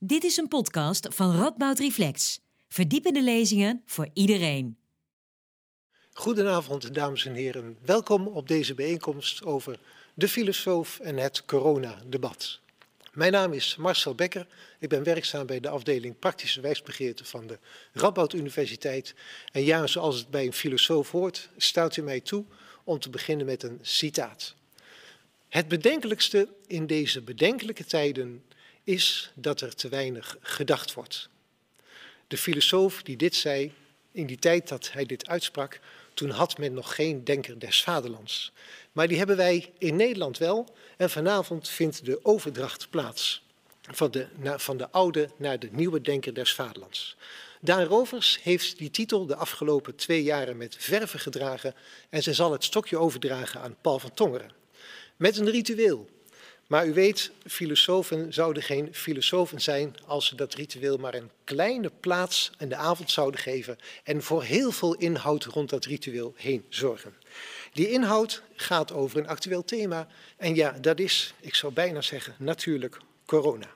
Dit is een podcast van Radboud Reflex. Verdiepende lezingen voor iedereen. Goedenavond, dames en heren. Welkom op deze bijeenkomst over de filosoof en het coronadebat. Mijn naam is Marcel Becker. Ik ben werkzaam bij de afdeling Praktische Wijsbegeerte van de Radboud Universiteit. En ja, zoals het bij een filosoof hoort, staat u mij toe om te beginnen met een citaat. Het bedenkelijkste in deze bedenkelijke tijden is dat er te weinig gedacht wordt. De filosoof die dit zei, in die tijd dat hij dit uitsprak, toen had men nog geen denker des vaderlands. Maar die hebben wij in Nederland wel. En vanavond vindt de overdracht plaats van de, van de oude naar de nieuwe denker des vaderlands. Daan Rovers heeft die titel de afgelopen twee jaren met verve gedragen en zij zal het stokje overdragen aan Paul van Tongeren. Met een ritueel. Maar u weet, filosofen zouden geen filosofen zijn als ze dat ritueel maar een kleine plaats in de avond zouden geven en voor heel veel inhoud rond dat ritueel heen zorgen. Die inhoud gaat over een actueel thema en ja, dat is, ik zou bijna zeggen, natuurlijk corona.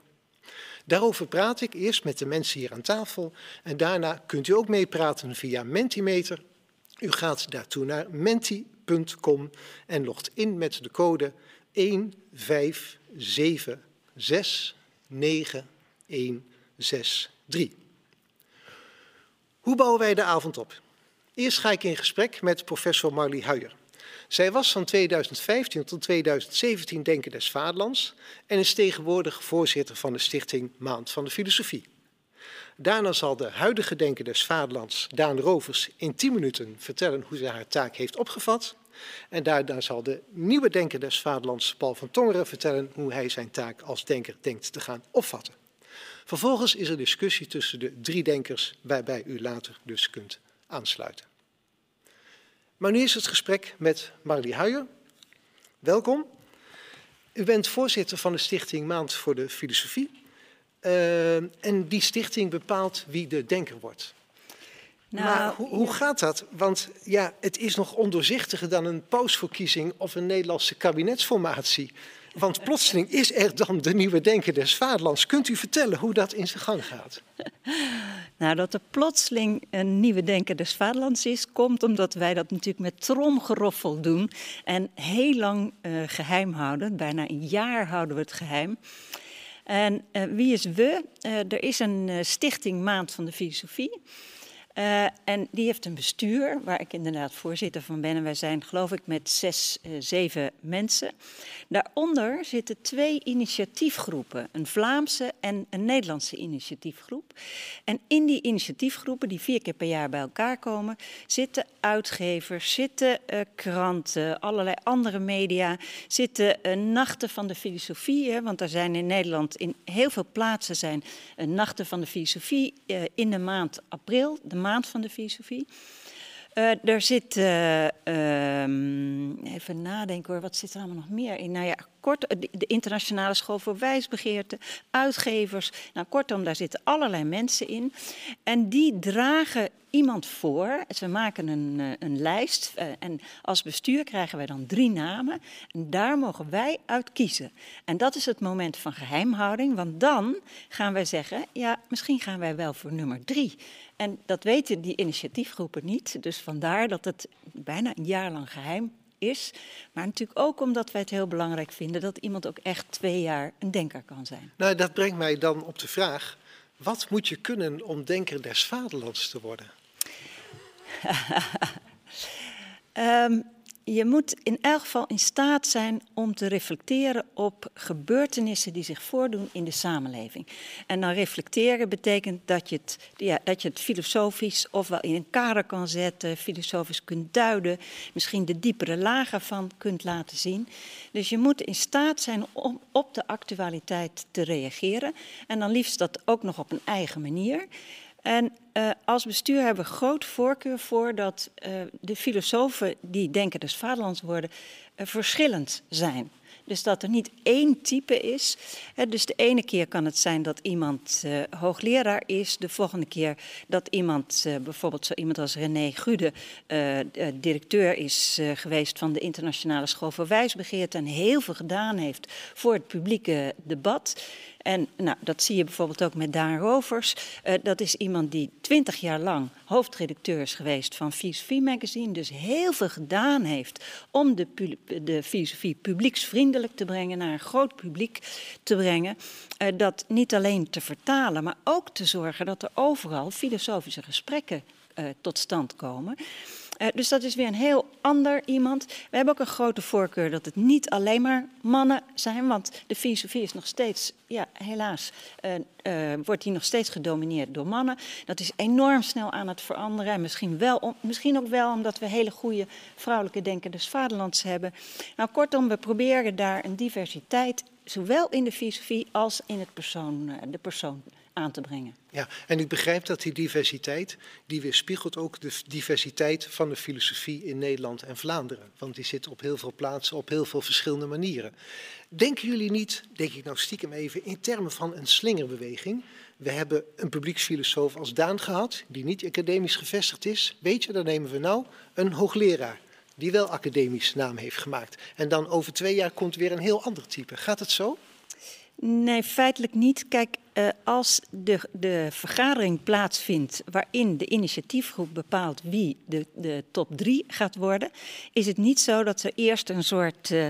Daarover praat ik eerst met de mensen hier aan tafel en daarna kunt u ook meepraten via Mentimeter. U gaat daartoe naar menti.com en logt in met de code 1, 5, 7, 6, 9, 1, 6, 3. Hoe bouwen wij de avond op? Eerst ga ik in gesprek met professor Marlie Huijer. Zij was van 2015 tot 2017 Denker des Vaderlands en is tegenwoordig voorzitter van de stichting Maand van de Filosofie. Daarna zal de huidige Denker des Vaderlands, Daan Rovers, in 10 minuten vertellen hoe zij haar taak heeft opgevat. En daarna zal de nieuwe denker des vaderlands, Paul van Tongeren, vertellen hoe hij zijn taak als denker denkt te gaan opvatten. Vervolgens is er discussie tussen de drie denkers, waarbij u later dus kunt aansluiten. Maar nu is het gesprek met Marlie Huijer. Welkom. U bent voorzitter van de stichting Maand voor de Filosofie. Uh, en die stichting bepaalt wie de denker wordt. Nou, maar hoe, hoe, gaat dat? Want ja, het is nog ondoorzichtiger dan een pausverkiezing of een Nederlandse kabinetsformatie. Want plotseling is er dan de nieuwe denker des vaderlands. Kunt u vertellen hoe dat in zijn gang gaat? Nou, dat er plotseling een nieuwe denker des vaderlands is, komt omdat wij dat natuurlijk met tromgeroffel doen en heel lang uh, geheim houden. Bijna een jaar houden we het geheim. En uh, wie is we? Uh, er is een stichting Maand van de Filosofie. Uh, en die heeft een bestuur, waar ik inderdaad voorzitter van ben. En wij zijn, geloof ik, met zes, uh, zeven mensen. Daaronder zitten twee initiatiefgroepen: een Vlaamse en een Nederlandse initiatiefgroep. En in die initiatiefgroepen, die vier keer per jaar bij elkaar komen, zitten uitgevers, zitten uh, kranten, allerlei andere media, zitten nachten van de filosofie. Want er zijn in Nederland in heel veel plaatsen zijn nachten van de filosofie in de maand april. Maand van de filosofie. Uh, er zit, uh, um, even nadenken hoor, wat zit er allemaal nog meer in? Nou ja, kort, de, de Internationale School voor Wijsbegeerte, uitgevers. Nou, kortom, daar zitten allerlei mensen in. En die dragen iemand voor. Ze maken een, uh, een lijst. en als bestuur krijgen wij dan drie namen. En daar mogen wij uit kiezen. En dat is het moment van geheimhouding. Want dan gaan wij zeggen, ja, misschien gaan wij wel voor nummer drie. En dat weten die initiatiefgroepen niet. Dus vandaar dat het bijna een jaar lang geheim is. Maar natuurlijk ook omdat wij het heel belangrijk vinden dat iemand ook echt twee jaar een denker kan zijn. Nou, dat brengt mij dan op de vraag: wat moet je kunnen om denker des vaderlands te worden? Um, je moet in elk geval in staat zijn om te reflecteren op gebeurtenissen die zich voordoen in de samenleving. En dan reflecteren betekent dat je het, ja, dat je het filosofisch ofwel in een kader kan zetten, filosofisch kunt duiden, misschien de diepere lagen van kunt laten zien. Dus je moet in staat zijn om op de actualiteit te reageren. En dan liefst dat ook nog op een eigen manier. En uh, als bestuur hebben we groot voorkeur voor dat uh, de filosofen die denken des vaderlands worden, uh, verschillend zijn. Dus dat er niet één type is. dus de ene keer kan het zijn dat iemand hoogleraar is. De volgende keer dat iemand, bijvoorbeeld zo iemand als René Gude, directeur is geweest van de Internationale School voor Wijsbegeerte en heel veel gedaan heeft voor het publieke debat. En nou, dat zie je bijvoorbeeld ook met Daan Rovers. Uh, dat is iemand die twintig jaar lang hoofdredacteur is geweest van Filosofie Magazine. Dus heel veel gedaan heeft om de, de filosofie publieksvriendelijk te brengen, naar een groot publiek te brengen. Uh, dat niet alleen te vertalen, maar ook te zorgen dat er overal filosofische gesprekken uh, tot stand komen. Uh, dus dat is weer een heel ander iemand. We hebben ook een grote voorkeur dat het niet alleen maar mannen zijn, want de filosofie is nog steeds, ja, helaas, uh, uh, wordt die nog steeds gedomineerd door mannen. Dat is enorm snel aan het veranderen. En misschien, wel misschien ook wel omdat we hele goede vrouwelijke denkers vaderlands hebben. Nou, kortom, we proberen daar een diversiteit, zowel in de filosofie als in het persoon, de persoon aan te brengen. Ja, en ik begrijp dat die diversiteit, die weerspiegelt ook de diversiteit van de filosofie in Nederland en Vlaanderen. Want die zit op heel veel plaatsen, op heel veel verschillende manieren. Denken jullie niet, denk ik nou stiekem even, in termen van een slingerbeweging? We hebben een publieksfilosoof als Daan gehad, die niet academisch gevestigd is. Weet je, dan nemen we nou een hoogleraar die wel academisch naam heeft gemaakt. En dan over twee jaar komt weer een heel ander type. Gaat het zo? Nee, feitelijk niet. Kijk, uh, als de, de vergadering plaatsvindt waarin de initiatiefgroep bepaalt wie de, de top drie gaat worden, is het niet zo dat er eerst een soort uh,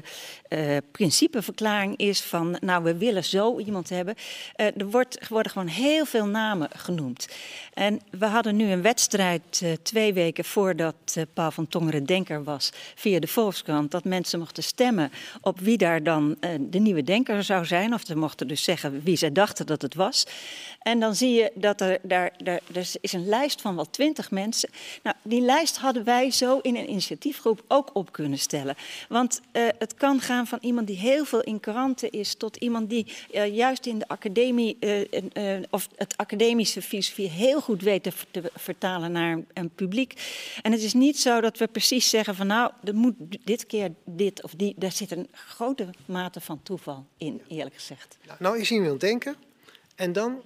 uh, principeverklaring is van, nou, we willen zo iemand hebben. er wordt, worden gewoon heel veel namen genoemd. En we hadden nu een wedstrijd twee weken voordat Paul van Tongeren denker was, via de Volkskrant, dat mensen mochten stemmen op wie daar dan de nieuwe denker zou zijn. Of ze mochten dus zeggen wie zij dachten dat het was. En dan zie je dat er daar, er is een lijst van wel twintig mensen. Nou, die lijst hadden wij zo in een initiatiefgroep ook op kunnen stellen. Want uh, het kan gaan van iemand die heel veel in kranten is, tot iemand die uh, juist in de academie uh, of het academische filosofie heel goed weet te, vertalen naar een, een, publiek. En het is niet zo dat we precies zeggen van nou, er moet dit keer dit of die. Daar zit een grote mate van toeval in, eerlijk gezegd. Nou, is iemand denken en dan,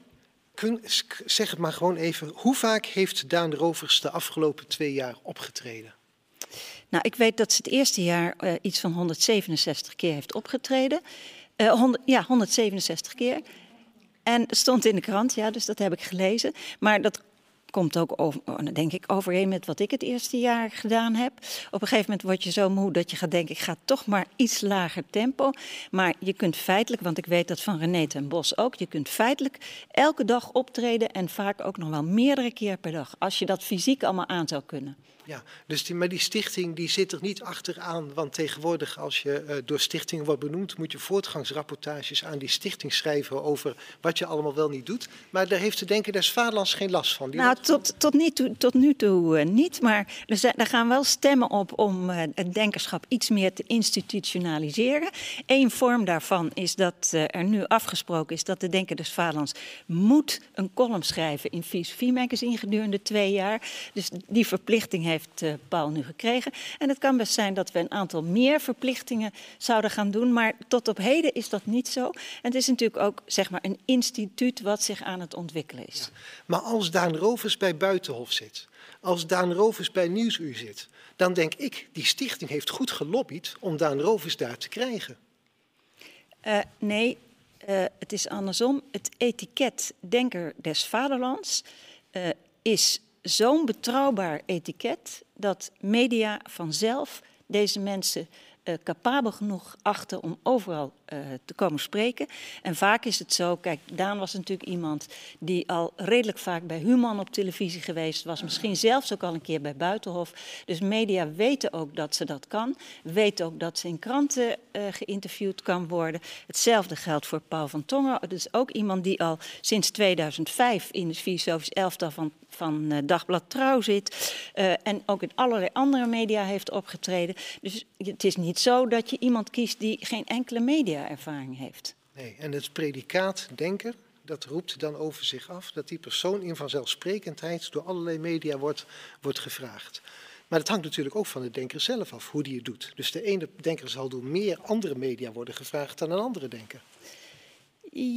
kun, zeg het maar gewoon even, hoe vaak heeft Daan Rovers de afgelopen twee jaar opgetreden? Nou, ik weet dat ze het eerste jaar uh, iets van 167 keer heeft opgetreden. Eh, 100, ja, 167 keer. En stond in de krant, ja, dus dat heb ik gelezen. Maar dat komt ook over, oh, denk ik overeen met wat ik het eerste jaar gedaan heb. Op een gegeven moment word je zo moe dat je gaat denken, ik ga toch maar iets lager tempo. Maar je kunt feitelijk, want ik weet dat van René ten Bos ook, je kunt feitelijk elke dag optreden en vaak ook nog wel meerdere keer per dag. Als je dat fysiek allemaal aan zou kunnen. Ja, dus die, maar die stichting die zit er niet achteraan. Want tegenwoordig, als je uh, door stichtingen wordt benoemd, moet je voortgangsrapportages aan die stichting schrijven over wat je allemaal wel niet doet. Maar daar heeft de Denken des Vaderlands geen last van. Die nou, tot, tot, nu toe, tot nu toe uh, niet. Maar er, zijn, er, gaan wel stemmen op om uh, het denkerschap iets meer te institutionaliseren. Eén vorm daarvan is dat er nu afgesproken is dat de Denken des Vaderlands moet een column schrijven in Filosofie Magazine gedurende twee jaar. Dus die verplichting heeft heeft uh, Paul nu gekregen. En het kan best zijn dat we een aantal meer verplichtingen zouden gaan doen, maar tot op heden is dat niet zo. En het is natuurlijk ook zeg maar, een instituut wat zich aan het ontwikkelen is. Ja. Maar als Daan Rovers bij Buitenhof zit, als Daan Rovers bij Nieuwsuur zit, dan denk ik, die stichting heeft goed gelobbyd om Daan Rovers daar te krijgen. Uh, nee, uh, het is andersom. Het etiket Denker des Vaderlands uh, is zo'n betrouwbaar etiket dat media vanzelf deze mensen uh, capabel genoeg achten om overal uh, te komen spreken. En vaak is het zo, kijk, Daan was natuurlijk iemand die al redelijk vaak bij Human op televisie geweest was, misschien zelfs ook al een keer bij Buitenhof. Dus media weten ook dat ze dat kan, weten ook dat ze in kranten uh, geïnterviewd kan worden. Hetzelfde geldt voor Paul van Tongen, dus ook iemand die al sinds 2005 in het filosofisch elftal van van Dagblad Trouw zit en ook in allerlei andere media heeft opgetreden. Dus het is niet zo dat je iemand kiest die geen enkele mediaervaring heeft. Nee, en het predicaat denker, dat roept dan over zich af dat die persoon in vanzelfsprekendheid door allerlei media wordt, wordt gevraagd. Maar het hangt natuurlijk ook van de denker zelf af, hoe die het doet. Dus de ene denker zal door meer andere media worden gevraagd dan een andere denker.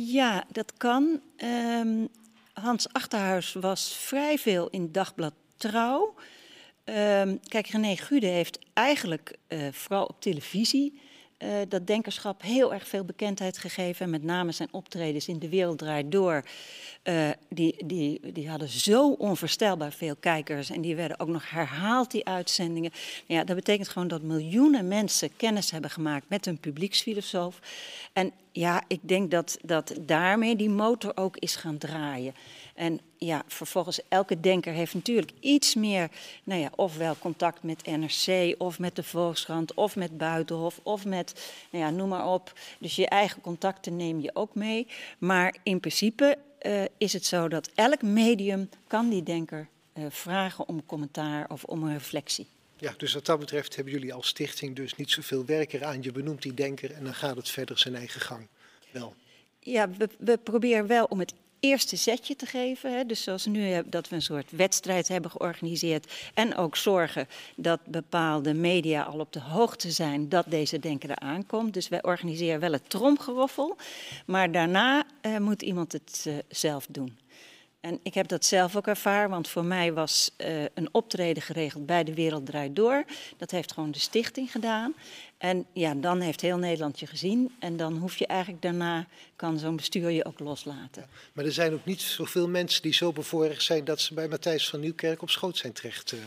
Ja, dat kan. Um, Hans Achterhuis was vrij veel in Dagblad Trouw. Um, kijk, René Gude heeft eigenlijk uh, vooral op televisie uh, dat denkerschap heel erg veel bekendheid gegeven. Met name zijn optredens in De Wereld Draait Door. Uh, die, die, die hadden zo onvoorstelbaar veel kijkers. En die werden ook nog herhaald, die uitzendingen. Ja, dat betekent gewoon dat miljoenen mensen kennis hebben gemaakt met een publieksfilosoof. En ja, ik denk dat, dat daarmee die motor ook is gaan draaien. En ja, vervolgens, elke denker heeft natuurlijk iets meer, nou ja, ofwel contact met NRC, of met de Volkskrant, of met Buitenhof, of met, nou ja, noem maar op. Dus je eigen contacten neem je ook mee. Maar in principe uh, is het zo dat elk medium kan die denker uh, vragen om commentaar of om een reflectie. Ja, dus wat dat betreft hebben jullie als stichting dus niet zoveel werk eraan. Je benoemt die denker en dan gaat het verder zijn eigen gang. Wel. Ja, we, we proberen wel om het eerste setje te geven. Hè. Dus zoals nu dat we een soort wedstrijd hebben georganiseerd. En ook zorgen dat bepaalde media al op de hoogte zijn dat deze denker eraan komt. Dus wij organiseren wel het tromgeroffel. Maar daarna uh, moet iemand het uh, zelf doen. En ik heb dat zelf ook ervaren, want voor mij was uh, een optreden geregeld bij De Wereld Draait Door. Dat heeft gewoon de stichting gedaan. En ja, dan heeft heel Nederland je gezien. En dan hoef je eigenlijk daarna, kan zo'n bestuur je ook loslaten. Maar er zijn ook niet zoveel mensen die zo bevoorrecht zijn dat ze bij Matthijs van Nieuwkerk op schoot zijn terecht uh,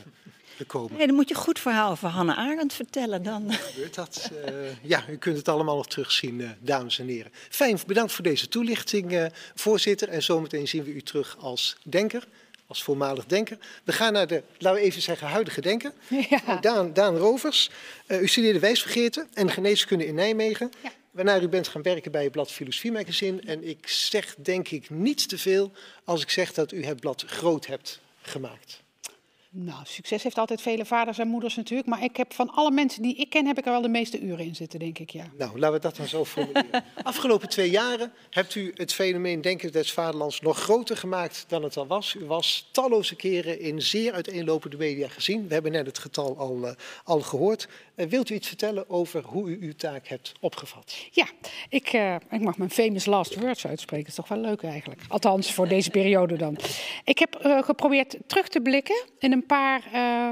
gekomen. Nee, dan moet je een goed verhaal over Hanne Arendt vertellen dan. Gebeurt dat? Uh, ja, u kunt het allemaal nog terugzien, uh, dames en heren. Fijn, bedankt voor deze toelichting, voorzitter. En zometeen zien we u terug als denker als voormalig denker. We gaan naar de, laten we even zeggen, huidige denker. Ja. Daan, Daan Rovers. U studeerde wijsvergeten en geneeskunde in Nijmegen. Ja. Waarna u bent gaan werken bij het blad Filosofie Magazine. En ik zeg denk ik niet te veel als ik zeg dat u het blad groot hebt gemaakt. Nou, succes heeft altijd vele vaders en moeders natuurlijk. Maar ik heb van alle mensen die ik ken, heb ik er wel de meeste uren in zitten, denk ik, ja. Nou, laten we dat dan zo formuleren. Afgelopen twee jaren hebt u het fenomeen Denken des Vaderlands nog groter gemaakt dan het al was. U was talloze keren in zeer uiteenlopende media gezien. We hebben net het getal al, uh, al gehoord. Uh, wilt u iets vertellen over hoe u uw taak hebt opgevat? Ja, ik, uh, ik mag mijn famous last words uitspreken. Dat is toch wel leuk eigenlijk. Althans, voor deze periode dan. Ik heb geprobeerd terug te blikken in een paar, uh,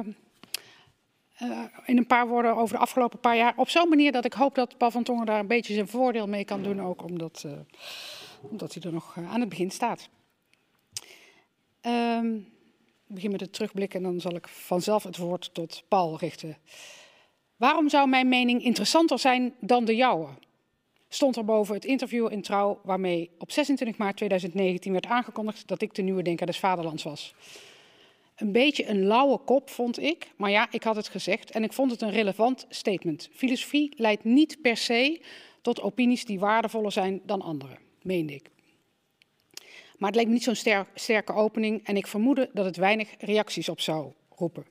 uh, in een paar woorden over de afgelopen paar jaar. Op zo'n manier dat ik hoop dat Paul van Tongen daar een beetje zijn voordeel mee kan doen. Ook omdat, uh, omdat hij er nog aan het begin staat. Ik begin met het terugblikken en dan zal ik vanzelf het woord tot Paul richten. Waarom zou mijn mening interessanter zijn dan de jouwe? Stond er boven het interview in Trouw waarmee op 26 maart 2019 werd aangekondigd dat ik de nieuwe denker des vaderlands was. Een beetje een lauwe kop, vond ik. Maar ja, ik had het gezegd en ik vond het een relevant statement. Filosofie leidt niet per se tot opinies die waardevoller zijn dan andere, meende ik. Maar het leek me niet zo'n ster sterke opening en ik vermoedde dat het weinig reacties op zou roepen.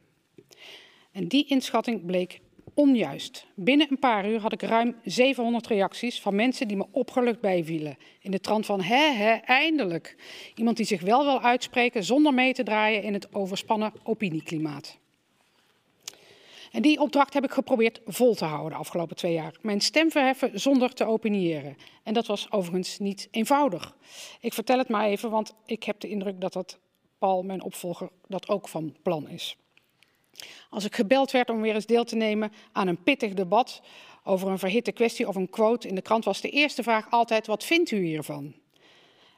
En die inschatting bleek onjuist. Binnen een paar uur had ik ruim 700 reacties van mensen die me opgelucht bijvielen. In de trant van, hè, hè, eindelijk. Iemand die zich wel wil uitspreken zonder mee te draaien in het overspannen opinieklimaat. En die opdracht heb ik geprobeerd vol te houden de afgelopen twee jaar. Mijn stem verheffen zonder te opiniëren. En dat was overigens niet eenvoudig. Ik vertel het maar even, want ik heb de indruk dat dat Paul, mijn opvolger, dat ook van plan is. Als ik gebeld werd om weer eens deel te nemen aan een pittig debat over een verhitte kwestie of een quote in de krant, was de eerste vraag altijd: wat vindt u hiervan?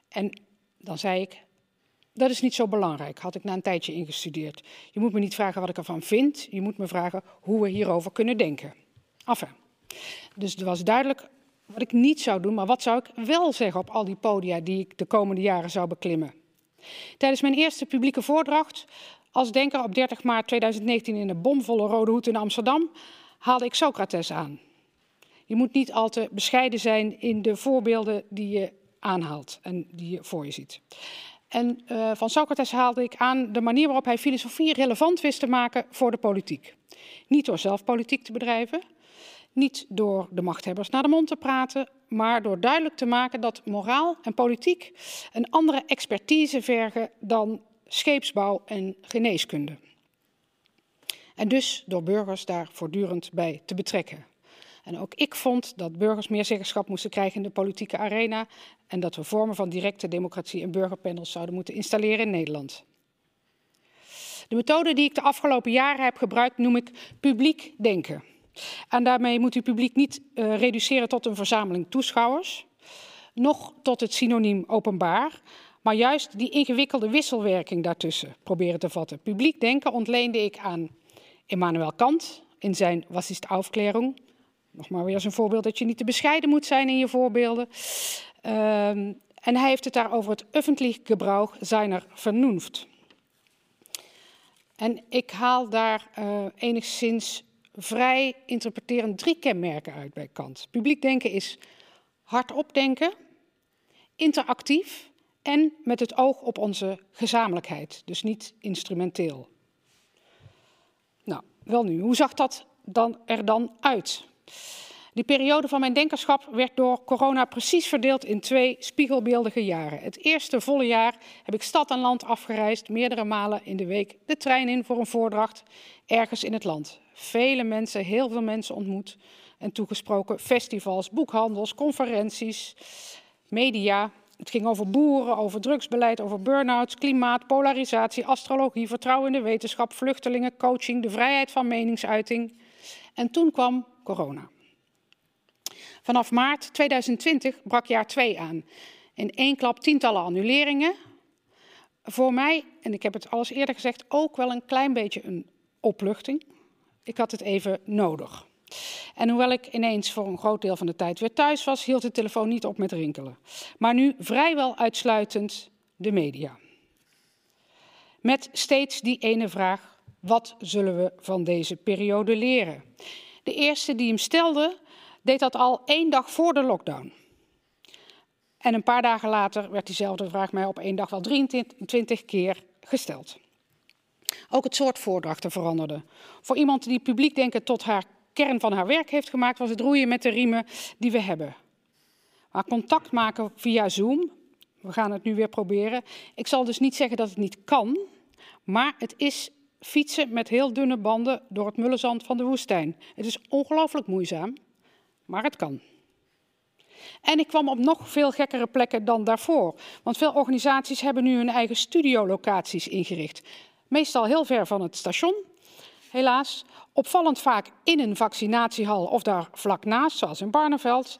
En dan zei ik: dat is niet zo belangrijk, had ik na een tijdje ingestudeerd. Je moet me niet vragen wat ik ervan vind, je moet me vragen hoe we hierover kunnen denken. Enfin. Dus het was duidelijk wat ik niet zou doen, maar wat zou ik wel zeggen op al die podia die ik de komende jaren zou beklimmen. Tijdens mijn eerste publieke voordracht als denker op 30 maart 2019 in de bomvolle Rode Hoed in Amsterdam haalde ik Socrates aan. Je moet niet al te bescheiden zijn in de voorbeelden die je aanhaalt en die je voor je ziet. En uh, van Socrates haalde ik aan de manier waarop hij filosofie relevant wist te maken voor de politiek. Niet door zelf politiek te bedrijven, niet door de machthebbers naar de mond te praten, maar door duidelijk te maken dat moraal en politiek een andere expertise vergen dan scheepsbouw en geneeskunde. En dus door burgers daar voortdurend bij te betrekken. En ook ik vond dat burgers meer zeggenschap moesten krijgen in de politieke arena en dat we vormen van directe democratie en burgerpanels zouden moeten installeren in Nederland. De methode die ik de afgelopen jaren heb gebruikt noem ik publiek denken. En daarmee moet u publiek niet uh, reduceren tot een verzameling toeschouwers, nog tot het synoniem openbaar, maar juist die ingewikkelde wisselwerking daartussen proberen te vatten. Publiek denken ontleende ik aan Immanuel Kant in zijn Was ist Aufklärung. Nog maar weer een voorbeeld dat je niet te bescheiden moet zijn in je voorbeelden. Uh, en hij heeft het daar over het öffentlich Gebrauch seiner Vernunft. En ik haal daar uh, enigszins vrij interpreterend drie kenmerken uit bij Kant. Publiek denken is hardop denken, interactief en met het oog op onze gezamenlijkheid, dus niet instrumenteel. Nou, wel nu, hoe zag dat dan er dan uit? Die periode van mijn denkerschap werd door corona precies verdeeld in twee spiegelbeeldige jaren. Het eerste volle jaar heb ik stad en land afgereisd, meerdere malen in de week de trein in voor een voordracht ergens in het land. Vele mensen, heel veel mensen ontmoet en toegesproken. Festivals, boekhandels, conferenties, media. Het ging over boeren, over drugsbeleid, over burn-outs, klimaat, polarisatie, astrologie, vertrouwen in de wetenschap, vluchtelingen, coaching, de vrijheid van meningsuiting. En toen kwam corona. Vanaf maart 2020 brak jaar 2 aan. In één klap tientallen annuleringen. Voor mij, en ik heb het al eens eerder gezegd, ook wel een klein beetje een opluchting. Ik had het even nodig. En hoewel ik ineens voor een groot deel van de tijd weer thuis was, hield de telefoon niet op met rinkelen. Maar nu vrijwel uitsluitend de media. Met steeds die ene vraag: wat zullen we van deze periode leren? De eerste die hem stelde, deed dat al één dag voor de lockdown. En een paar dagen later werd diezelfde vraag mij op één dag wel 23 keer gesteld. Ook het soort voordrachten veranderde. Voor iemand die publiek denken tot haar kern van haar werk heeft gemaakt, was het roeien met de riemen die we hebben. Maar contact maken via Zoom, we gaan het nu weer proberen. Ik zal dus niet zeggen dat het niet kan, maar het is fietsen met heel dunne banden door het mullenzand van de woestijn. Het is ongelooflijk moeizaam maar het kan. En ik kwam op nog veel gekkere plekken dan daarvoor. Want veel organisaties hebben nu hun eigen studiolocaties ingericht. Meestal heel ver van het station, helaas. Opvallend vaak in een vaccinatiehal of daar vlak naast, zoals in Barneveld.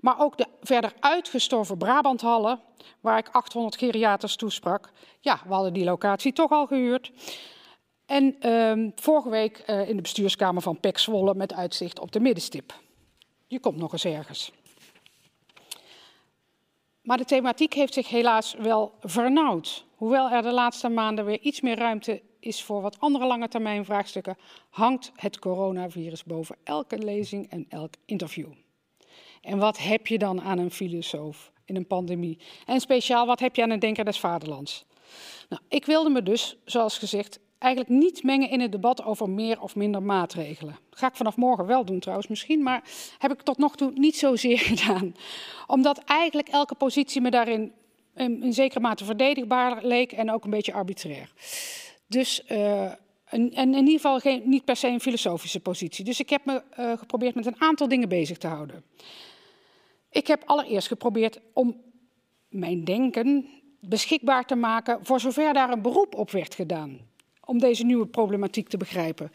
Maar ook de verder uitgestorven Brabanthallen, waar ik 800 geriaters toesprak. Ja, we hadden die locatie toch al gehuurd. En uh, vorige week uh, in de bestuurskamer van Zwolle met uitzicht op de middenstip. Je komt nog eens ergens. Maar de thematiek heeft zich helaas wel vernauwd. Hoewel er de laatste maanden weer iets meer ruimte is voor wat andere lange termijn vraagstukken, hangt het coronavirus boven elke lezing en elk interview. En wat heb je dan aan een filosoof in een pandemie? En speciaal, wat heb je aan een denker des vaderlands? Nou, ik wilde me dus, zoals gezegd, eigenlijk niet mengen in het debat over meer of minder maatregelen. Ga ik vanaf morgen wel doen trouwens misschien, maar heb ik tot nog toe niet zozeer gedaan. Omdat eigenlijk elke positie me daarin in, zekere mate verdedigbaar leek en ook een beetje arbitrair. Dus uh, en, in ieder geval geen, niet per se een filosofische positie. Dus ik heb me uh, geprobeerd met een aantal dingen bezig te houden. Ik heb allereerst geprobeerd om mijn denken beschikbaar te maken voor zover daar een beroep op werd gedaan om deze nieuwe problematiek te begrijpen.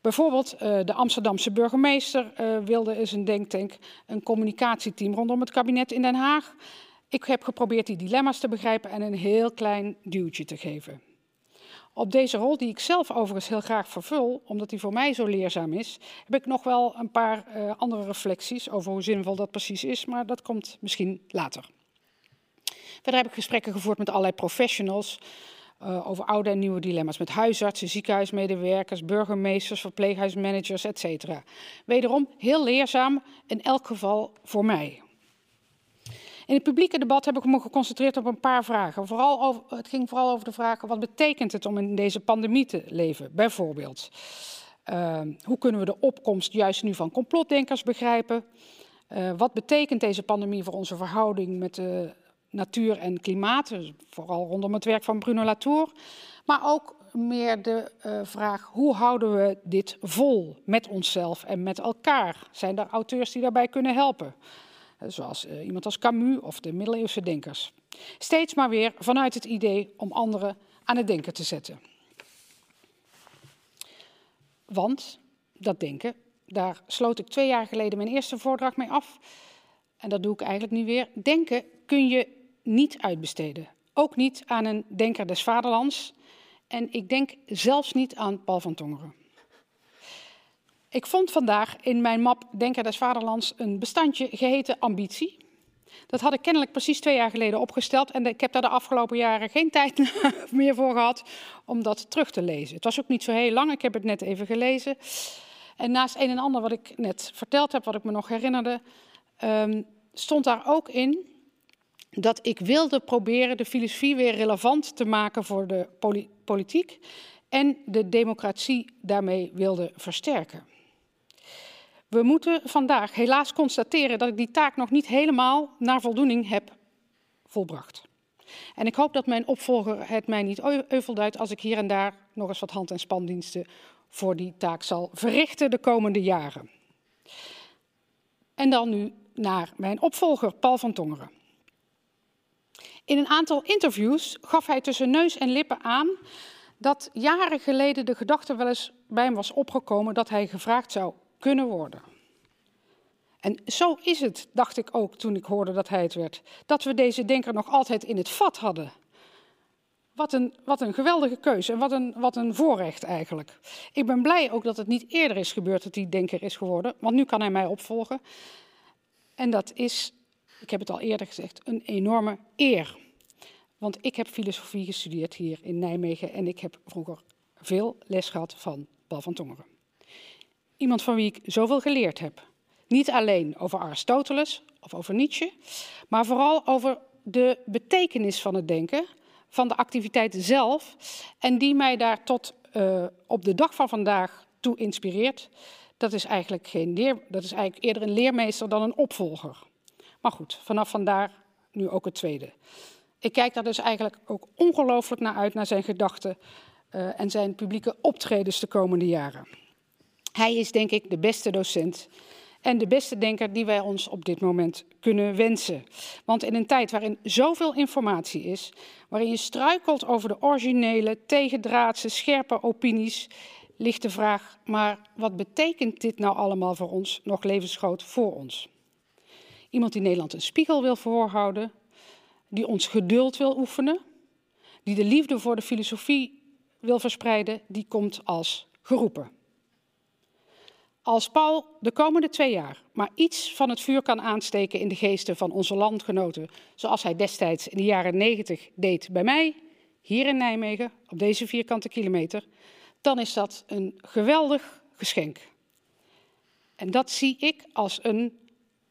Bijvoorbeeld uh, de Amsterdamse burgemeester wilde eens een denktank, een communicatieteam rondom het kabinet in Den Haag. Ik heb geprobeerd die dilemma's te begrijpen en een heel klein duwtje te geven. Op deze rol, die ik zelf overigens heel graag vervul, omdat die voor mij zo leerzaam is, heb ik nog wel een paar uh, andere reflecties over hoe zinvol dat precies is, maar dat komt misschien later. Verder heb ik gesprekken gevoerd met allerlei professionals, uh, over oude en nieuwe dilemma's met huisartsen, ziekenhuismedewerkers, burgemeesters, verpleeghuismanagers, etc. Wederom heel leerzaam, in elk geval voor mij. In het publieke debat heb ik me geconcentreerd op een paar vragen. Vooral het ging vooral over de vraag: wat betekent het om in deze pandemie te leven? Bijvoorbeeld, uh, hoe kunnen we de opkomst juist nu van complotdenkers begrijpen? Uh, wat betekent deze pandemie voor onze verhouding met de natuur en klimaat, dus vooral rondom het werk van Bruno Latour. Maar ook meer de uh, vraag, hoe houden we dit vol met onszelf en met elkaar? Zijn er auteurs die daarbij kunnen helpen? Zoals uh, iemand als Camus of de middeleeuwse denkers. Steeds maar weer vanuit het idee om anderen aan het denken te zetten. Want dat denken, daar sloot ik twee jaar geleden mijn eerste voordracht mee af. En dat doe ik eigenlijk nu weer. Denken kun je niet uitbesteden. Ook niet aan een denker des vaderlands. En ik denk zelfs niet aan Paul van Tongeren. Ik vond vandaag in mijn map Denker des Vaderlands een bestandje geheten ambitie. Dat had ik kennelijk precies twee jaar geleden opgesteld en ik heb daar de afgelopen jaren geen tijd meer voor gehad om dat terug te lezen. Het was ook niet zo heel lang, ik heb het net even gelezen. En naast een en ander wat ik net verteld heb, wat ik me nog herinnerde, um, stond daar ook in dat ik wilde proberen de filosofie weer relevant te maken voor de politiek en de democratie daarmee wilde versterken. We moeten vandaag helaas constateren dat ik die taak nog niet helemaal naar voldoening heb volbracht. En ik hoop dat mijn opvolger het mij niet euvel als ik hier en daar nog eens wat hand- en spandiensten voor die taak zal verrichten de komende jaren. En dan nu naar mijn opvolger, Paul van Tongeren. In een aantal interviews gaf hij tussen neus en lippen aan dat jaren geleden de gedachte wel eens bij hem was opgekomen dat hij gevraagd zou kunnen worden. En zo is het, dacht ik ook toen ik hoorde dat hij het werd, dat we deze denker nog altijd in het vat hadden. Wat een, wat een geweldige keuze en wat een, wat een voorrecht eigenlijk. Ik ben blij ook dat het niet eerder is gebeurd dat hij denker is geworden, want nu kan hij mij opvolgen. En dat is, ik heb het al eerder gezegd, een enorme eer. Want ik heb filosofie gestudeerd hier in Nijmegen en ik heb vroeger veel les gehad van Paul van Tongeren. Iemand van wie ik zoveel geleerd heb. Niet alleen over Aristoteles of over Nietzsche, maar vooral over de betekenis van het denken, van de activiteit zelf en die mij daar tot uh, op de dag van vandaag toe inspireert. Dat is eigenlijk geen leer, dat is eigenlijk eerder een leermeester dan een opvolger. Maar goed, vanaf vandaar nu ook het tweede. Ik kijk daar dus eigenlijk ook ongelooflijk naar uit, naar zijn gedachten uh, en zijn publieke optredens de komende jaren. Hij is denk ik de beste docent en de beste denker die wij ons op dit moment kunnen wensen. Want in een tijd waarin zoveel informatie is, waarin je struikelt over de originele, tegendraadse, scherpe opinies, ligt de vraag, maar wat betekent dit nou allemaal voor ons, nog levensgroot voor ons? Iemand die Nederland een spiegel wil voorhouden, die ons geduld wil oefenen, die de liefde voor de filosofie wil verspreiden, die komt als geroepen. Als Paul de komende twee jaar maar iets van het vuur kan aansteken in de geesten van onze landgenoten, zoals hij destijds in de jaren negentig deed bij mij, hier in Nijmegen, op deze vierkante kilometer, dan is dat een geweldig geschenk. En dat zie ik als een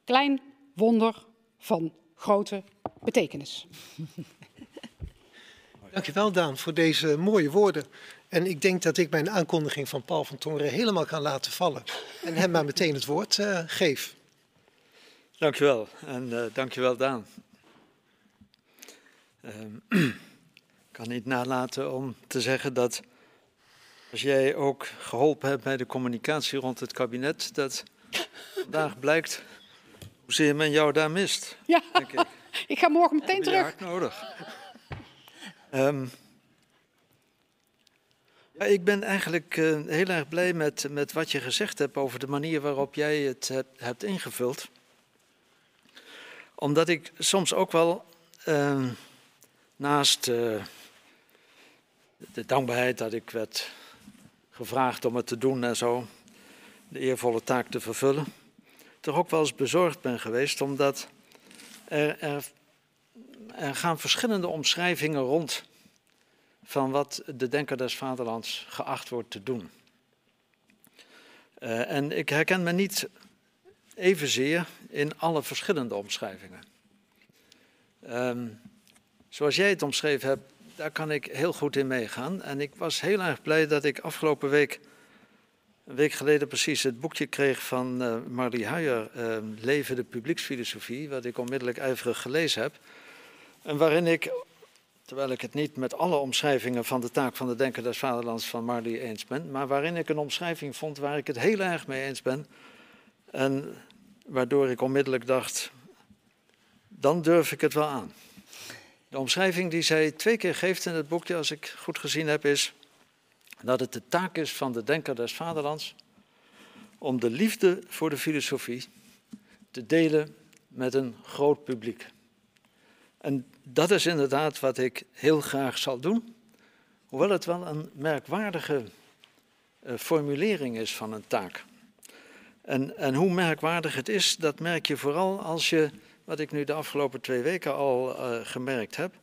klein wonder van grote betekenis. Dankjewel Daan voor deze mooie woorden. En ik denk dat ik mijn aankondiging van Paul van Tongeren helemaal kan laten vallen. En hem maar meteen het woord uh, geef. Dankjewel. En uh, dankjewel Daan. Uh, ik kan niet nalaten om te zeggen dat als jij ook geholpen hebt bij de communicatie rond het kabinet, dat vandaag blijkt hoezeer men jou daar mist. Ja, denk ik. ik ga morgen meteen terug. Hard nodig. Um, ik ben eigenlijk uh, heel erg blij met, met wat je gezegd hebt over de manier waarop jij het hebt, ingevuld. Omdat ik soms ook wel uh, naast uh, de dankbaarheid dat ik werd gevraagd om het te doen en zo, de eervolle taak te vervullen, toch ook wel eens bezorgd ben geweest, omdat er, er, er gaan verschillende omschrijvingen rond van wat de denker des vaderlands geacht wordt te doen. Uh, en ik herken me niet evenzeer in alle verschillende omschrijvingen. Um, zoals jij het omschreven hebt, daar kan ik heel goed in meegaan. En ik was heel erg blij dat ik afgelopen week, een week geleden precies, het boekje kreeg van uh, Marlie Huijer, uh, Leven de publieksfilosofie, wat ik onmiddellijk ijverig gelezen heb. En waarin ik terwijl ik het niet met alle omschrijvingen van de taak van de Denker des Vaderlands van Marley eens ben, maar waarin ik een omschrijving vond waar ik het heel erg mee eens ben. En waardoor ik onmiddellijk dacht, dan durf ik het wel aan. De omschrijving die zij twee keer geeft in het boekje, als ik goed gezien heb, is dat het de taak is van de Denker des Vaderlands om de liefde voor de filosofie te delen met een groot publiek. En dat is inderdaad wat ik heel graag zal doen, hoewel het wel een merkwaardige uh, formulering is van een taak. En, en hoe merkwaardig het is, dat merk je vooral als je, wat ik nu de afgelopen twee weken al uh, gemerkt heb,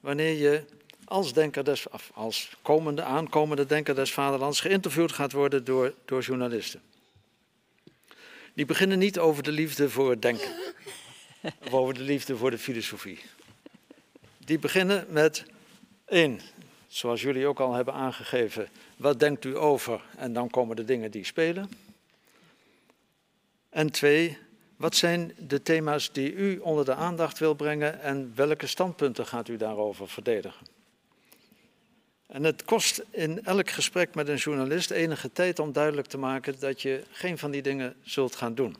wanneer je als denker als komende, aankomende denker des vaderlands geïnterviewd gaat worden door, door journalisten. Die beginnen niet over de liefde voor het denken, over de liefde voor de filosofie. Die beginnen met één, zoals jullie ook al hebben aangegeven, wat denkt u over? En dan komen de dingen die spelen. En twee, wat zijn de thema's die u onder de aandacht wil brengen en welke standpunten gaat u daarover verdedigen? En het kost in elk gesprek met een journalist enige tijd om duidelijk te maken dat je geen van die dingen zult gaan doen.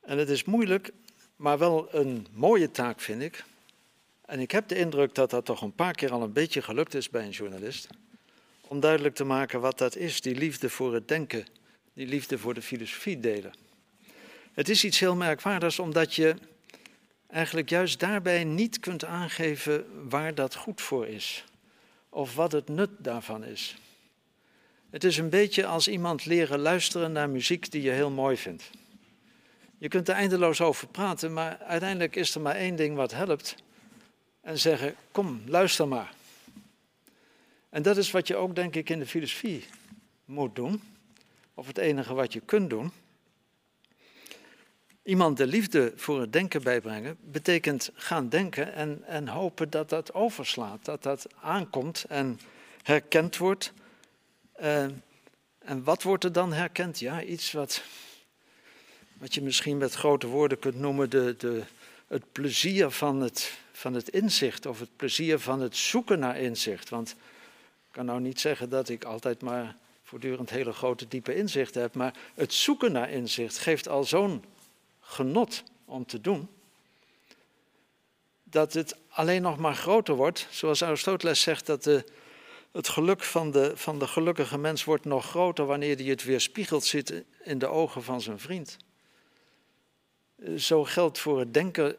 En het is moeilijk, maar wel een mooie taak vind ik. En ik heb de indruk dat dat toch een paar keer al een beetje gelukt is bij een journalist. Om duidelijk te maken wat dat is, die liefde voor het denken, die liefde voor de filosofie delen. Het is iets heel merkwaardigs omdat je eigenlijk juist daarbij niet kunt aangeven waar dat goed voor is of wat het nut daarvan is. Het is een beetje als iemand leren luisteren naar muziek die je heel mooi vindt. Je kunt er eindeloos over praten, maar uiteindelijk is er maar één ding wat helpt. En zeggen, kom, luister maar. En dat is wat je ook, denk ik, in de filosofie moet doen. Of het enige wat je kunt doen. Iemand de liefde voor het denken bijbrengen betekent gaan denken en, en hopen dat dat overslaat, dat dat aankomt en herkend wordt. Uh, en wat wordt er dan herkend? Ja, iets wat, wat je misschien met grote woorden kunt noemen de, de, het plezier van het, van het inzicht of het plezier van het zoeken naar inzicht. Want ik kan nou niet zeggen dat ik altijd maar voortdurend hele grote diepe inzichten heb, maar het zoeken naar inzicht geeft al zo'n genot om te doen, dat het alleen nog maar groter wordt. Zoals Aristoteles zegt, dat het geluk van de, van de gelukkige mens wordt nog groter wanneer hij het weerspiegeld ziet in de ogen van zijn vriend. Zo geldt voor het denken,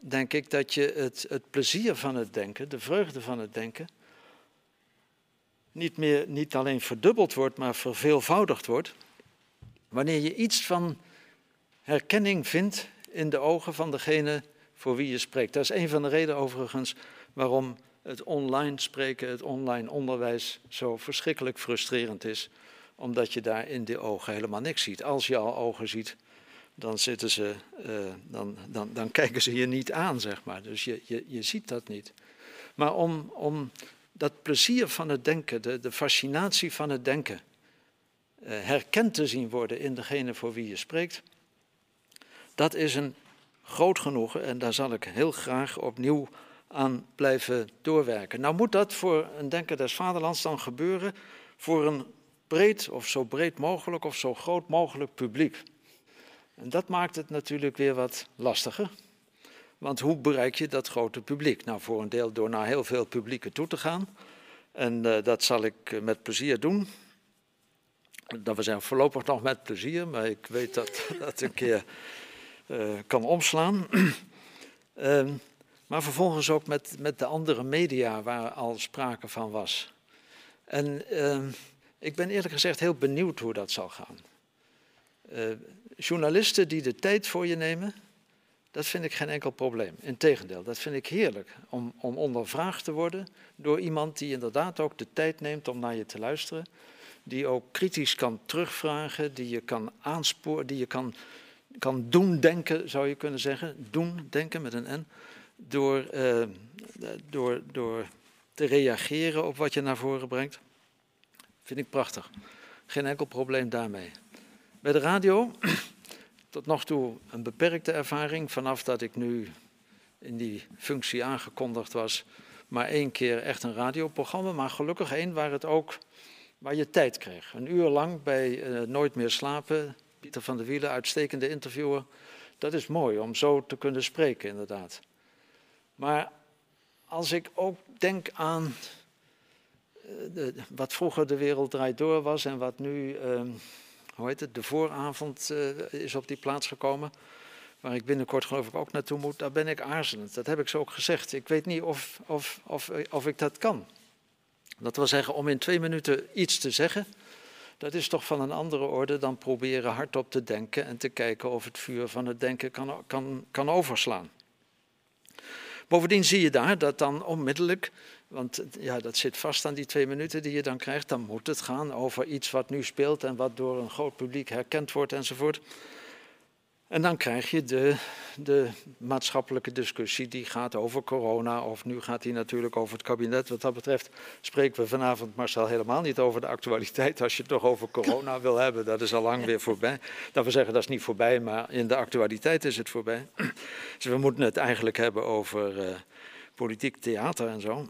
denk ik, dat je het, het plezier van het denken, de vreugde van het denken, niet, meer, niet alleen verdubbeld wordt, maar verveelvoudigd wordt. Wanneer je iets van herkenning vindt in de ogen van degene voor wie je spreekt. Dat is een van de redenen overigens waarom het online spreken, het online onderwijs zo verschrikkelijk frustrerend is. Omdat je daar in de ogen helemaal niks ziet. Als je al ogen ziet, dan, zitten ze, uh, dan, dan, dan kijken ze je niet aan, zeg maar. Dus je, je, je ziet dat niet. Maar om, om dat plezier van het denken, de, de fascinatie van het denken, uh, herkend te zien worden in degene voor wie je spreekt, dat is een groot genoegen en daar zal ik heel graag opnieuw aan blijven doorwerken. Nou moet dat voor een denker des vaderlands dan gebeuren voor een breed of zo breed mogelijk of zo groot mogelijk publiek. En dat maakt het natuurlijk weer wat lastiger. Want hoe bereik je dat grote publiek? Nou, voor een deel door naar heel veel publieken toe te gaan. En uh, dat zal ik uh, met plezier doen. Dat we zijn voorlopig nog met plezier, maar ik weet dat dat een keer uh, kan omslaan. uh, maar vervolgens ook met, met de andere media waar al sprake van was. En uh, ik ben eerlijk gezegd heel benieuwd hoe dat zal gaan. Eh, journalisten die de tijd voor je nemen, dat vind ik geen enkel probleem. Integendeel, dat vind ik heerlijk om, om ondervraagd te worden door iemand die inderdaad ook de tijd neemt om naar je te luisteren. Die ook kritisch kan terugvragen, die je kan aansporen, die je kan kan doen denken, zou je kunnen zeggen. Doen denken met een N. Door, uh, door, door te reageren op wat je naar voren brengt. Vind ik prachtig. Geen enkel probleem daarmee. Bij de radio, tot nog toe een beperkte ervaring. Vanaf dat ik nu in die functie aangekondigd was, maar één keer echt een radioprogramma. Maar gelukkig één waar het ook waar je tijd kreeg. Een uur lang bij uh, Nooit meer slapen, Pieter van der Wielen, uitstekende interviewer. Dat is mooi om zo te kunnen spreken, inderdaad. Maar als ik ook denk aan de, wat vroeger de wereld draait door was en wat nu, ehm, hoe heet het, de vooravond eh, is op die plaats gekomen. Waar ik binnenkort geloof ik ook naartoe moet, daar ben ik aarzelend. Dat heb ik zo ook gezegd. Ik weet niet of, of, of, of ik dat kan. Dat wil zeggen, om in twee minuten iets te zeggen, dat is toch van een andere orde dan proberen hardop te denken en te kijken of het vuur van het denken kan, kan, kan overslaan. Bovendien zie je daar dat dan onmiddellijk, want ja, dat zit vast aan die twee minuten die je dan krijgt, dan moet het gaan over iets wat nu speelt en wat door een groot publiek herkend wordt enzovoort. En dan krijg je de, de maatschappelijke discussie die gaat over corona. Of nu gaat die natuurlijk over het kabinet. Wat dat betreft spreken we vanavond, Marcel, helemaal niet over de actualiteit. Als je het toch over corona wil hebben, dat is al lang weer voorbij. Dat we zeggen, dat is niet voorbij, maar in de actualiteit is het voorbij. Dus we moeten het eigenlijk hebben over uh, politiek theater en zo.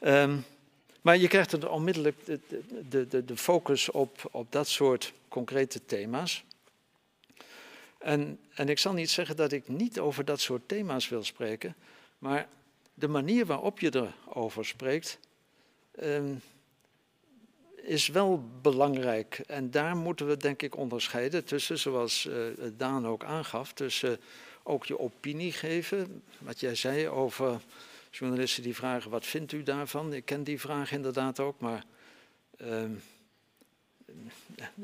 Um, maar je krijgt er onmiddellijk de, de, de, focus op, op dat soort concrete thema's. En, en ik zal niet zeggen dat ik niet over dat soort thema's wil spreken, maar de manier waarop je erover spreekt, um, is wel belangrijk. En daar moeten we denk ik onderscheiden tussen, zoals uh, Daan ook aangaf, tussen ook je opinie geven. Wat jij zei over journalisten die vragen, wat vindt u daarvan? Ik ken die vraag inderdaad ook, maar... Um,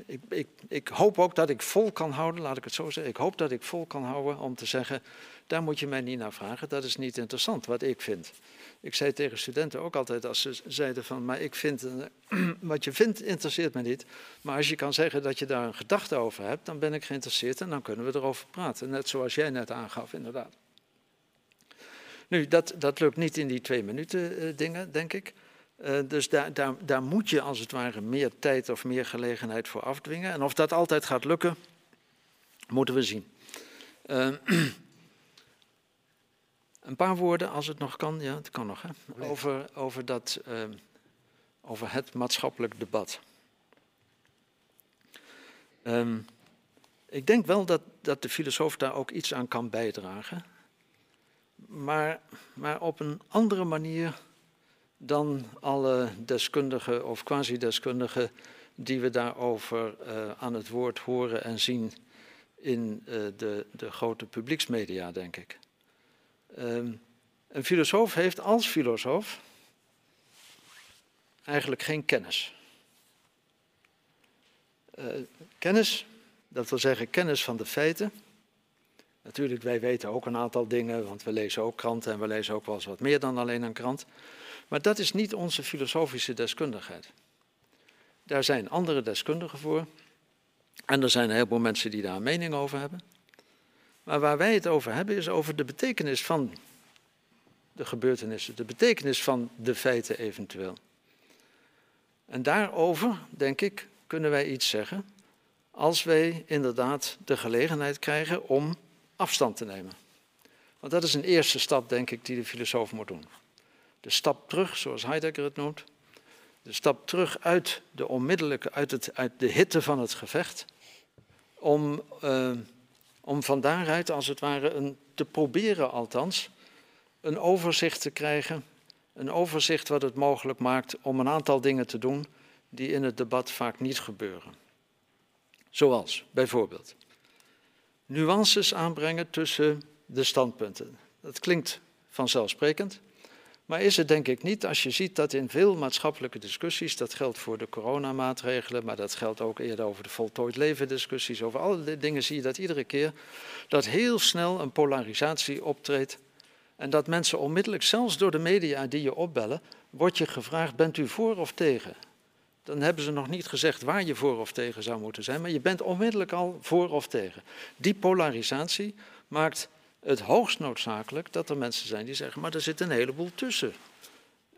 ik, ik, ik, hoop ook dat ik vol kan houden, laat ik het zo zeggen. Ik hoop dat ik vol kan houden om te zeggen, daar moet je mij niet naar vragen. Dat is niet interessant wat ik vind. Ik zei tegen studenten ook altijd als ze zeiden van, maar ik vind, eh, wat je vindt interesseert me niet. Maar als je kan zeggen dat je daar een gedachte over hebt, dan ben ik geïnteresseerd en dan kunnen we erover praten. Net zoals jij net aangaf, inderdaad. Nu, dat, dat lukt niet in die twee minuten uh, dingen, denk ik. Uh, dus daar, daar, daar moet je als het ware meer tijd of meer gelegenheid voor afdwingen. En of dat altijd gaat lukken, moeten we zien. Uh, een paar woorden, als het nog kan, ja, het kan nog, hè? Over, over, dat, uh, over het maatschappelijk debat. Um, ik denk wel dat, dat de filosoof daar ook iets aan kan bijdragen. Maar, maar op een andere manier dan alle deskundigen of quasi-deskundigen die we daarover uh, aan het woord horen en zien in uh, de, de, grote publieksmedia, denk ik. Um, een filosoof heeft als filosoof eigenlijk geen kennis. Uh, kennis, dat wil zeggen kennis van de feiten. Natuurlijk, wij weten ook een aantal dingen, want we lezen ook kranten en we lezen ook wel eens wat meer dan alleen een krant. Maar dat is niet onze filosofische deskundigheid. Daar zijn andere deskundigen voor. En er zijn een heleboel mensen die daar een mening over hebben. Maar waar wij het over hebben is over de betekenis van de gebeurtenissen, de betekenis van de feiten eventueel. En daarover, denk ik, kunnen wij iets zeggen als wij inderdaad de gelegenheid krijgen om afstand te nemen. Want dat is een eerste stap, denk ik, die de filosoof moet doen. De stap terug, zoals Heidegger het noemt. De stap terug uit de onmiddellijke, uit, het, uit de hitte van het gevecht. Om, uh, om van daaruit, als het ware, een, te proberen althans, een overzicht te krijgen. Een overzicht wat het mogelijk maakt om een aantal dingen te doen die in het debat vaak niet gebeuren. Zoals bijvoorbeeld nuances aanbrengen tussen de standpunten. Dat klinkt vanzelfsprekend, maar is het denk ik niet als je ziet dat in veel maatschappelijke discussies, dat geldt voor de coronamaatregelen, maar dat geldt ook eerder over de voltooid leven discussies, over alle dingen zie je dat iedere keer, dat heel snel een polarisatie optreedt en dat mensen onmiddellijk, zelfs door de media die je opbellen, wordt je gevraagd, bent u voor of tegen? Dan hebben ze nog niet gezegd waar je voor of tegen zou moeten zijn, maar je bent onmiddellijk al voor of tegen. Die polarisatie maakt het hoogst noodzakelijk dat er mensen zijn die zeggen, maar er zit een heleboel tussen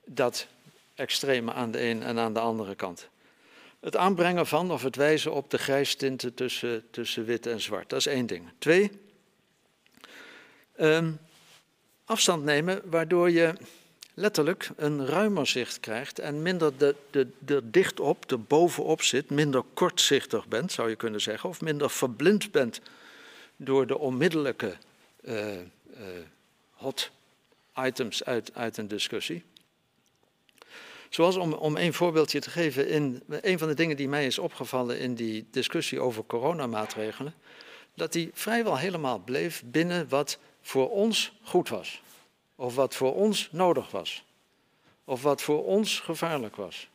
dat extreme aan de een en aan de andere kant. Het aanbrengen van of het wijzen op de grijstinten tussen, tussen wit en zwart, dat is één ding. Twee, um, afstand nemen waardoor je letterlijk een ruimer zicht krijgt en minder de, de, de dicht op, er bovenop zit, minder kortzichtig bent, zou je kunnen zeggen, of minder verblind bent door de onmiddellijke uh, uh, hot items uit, uit een discussie. Zoals om, om een voorbeeldje te geven, in, een van de dingen die mij is opgevallen in die discussie over coronamaatregelen, dat die vrijwel helemaal bleef binnen wat voor ons goed was. Of wat voor ons nodig was. Of wat voor ons gevaarlijk was.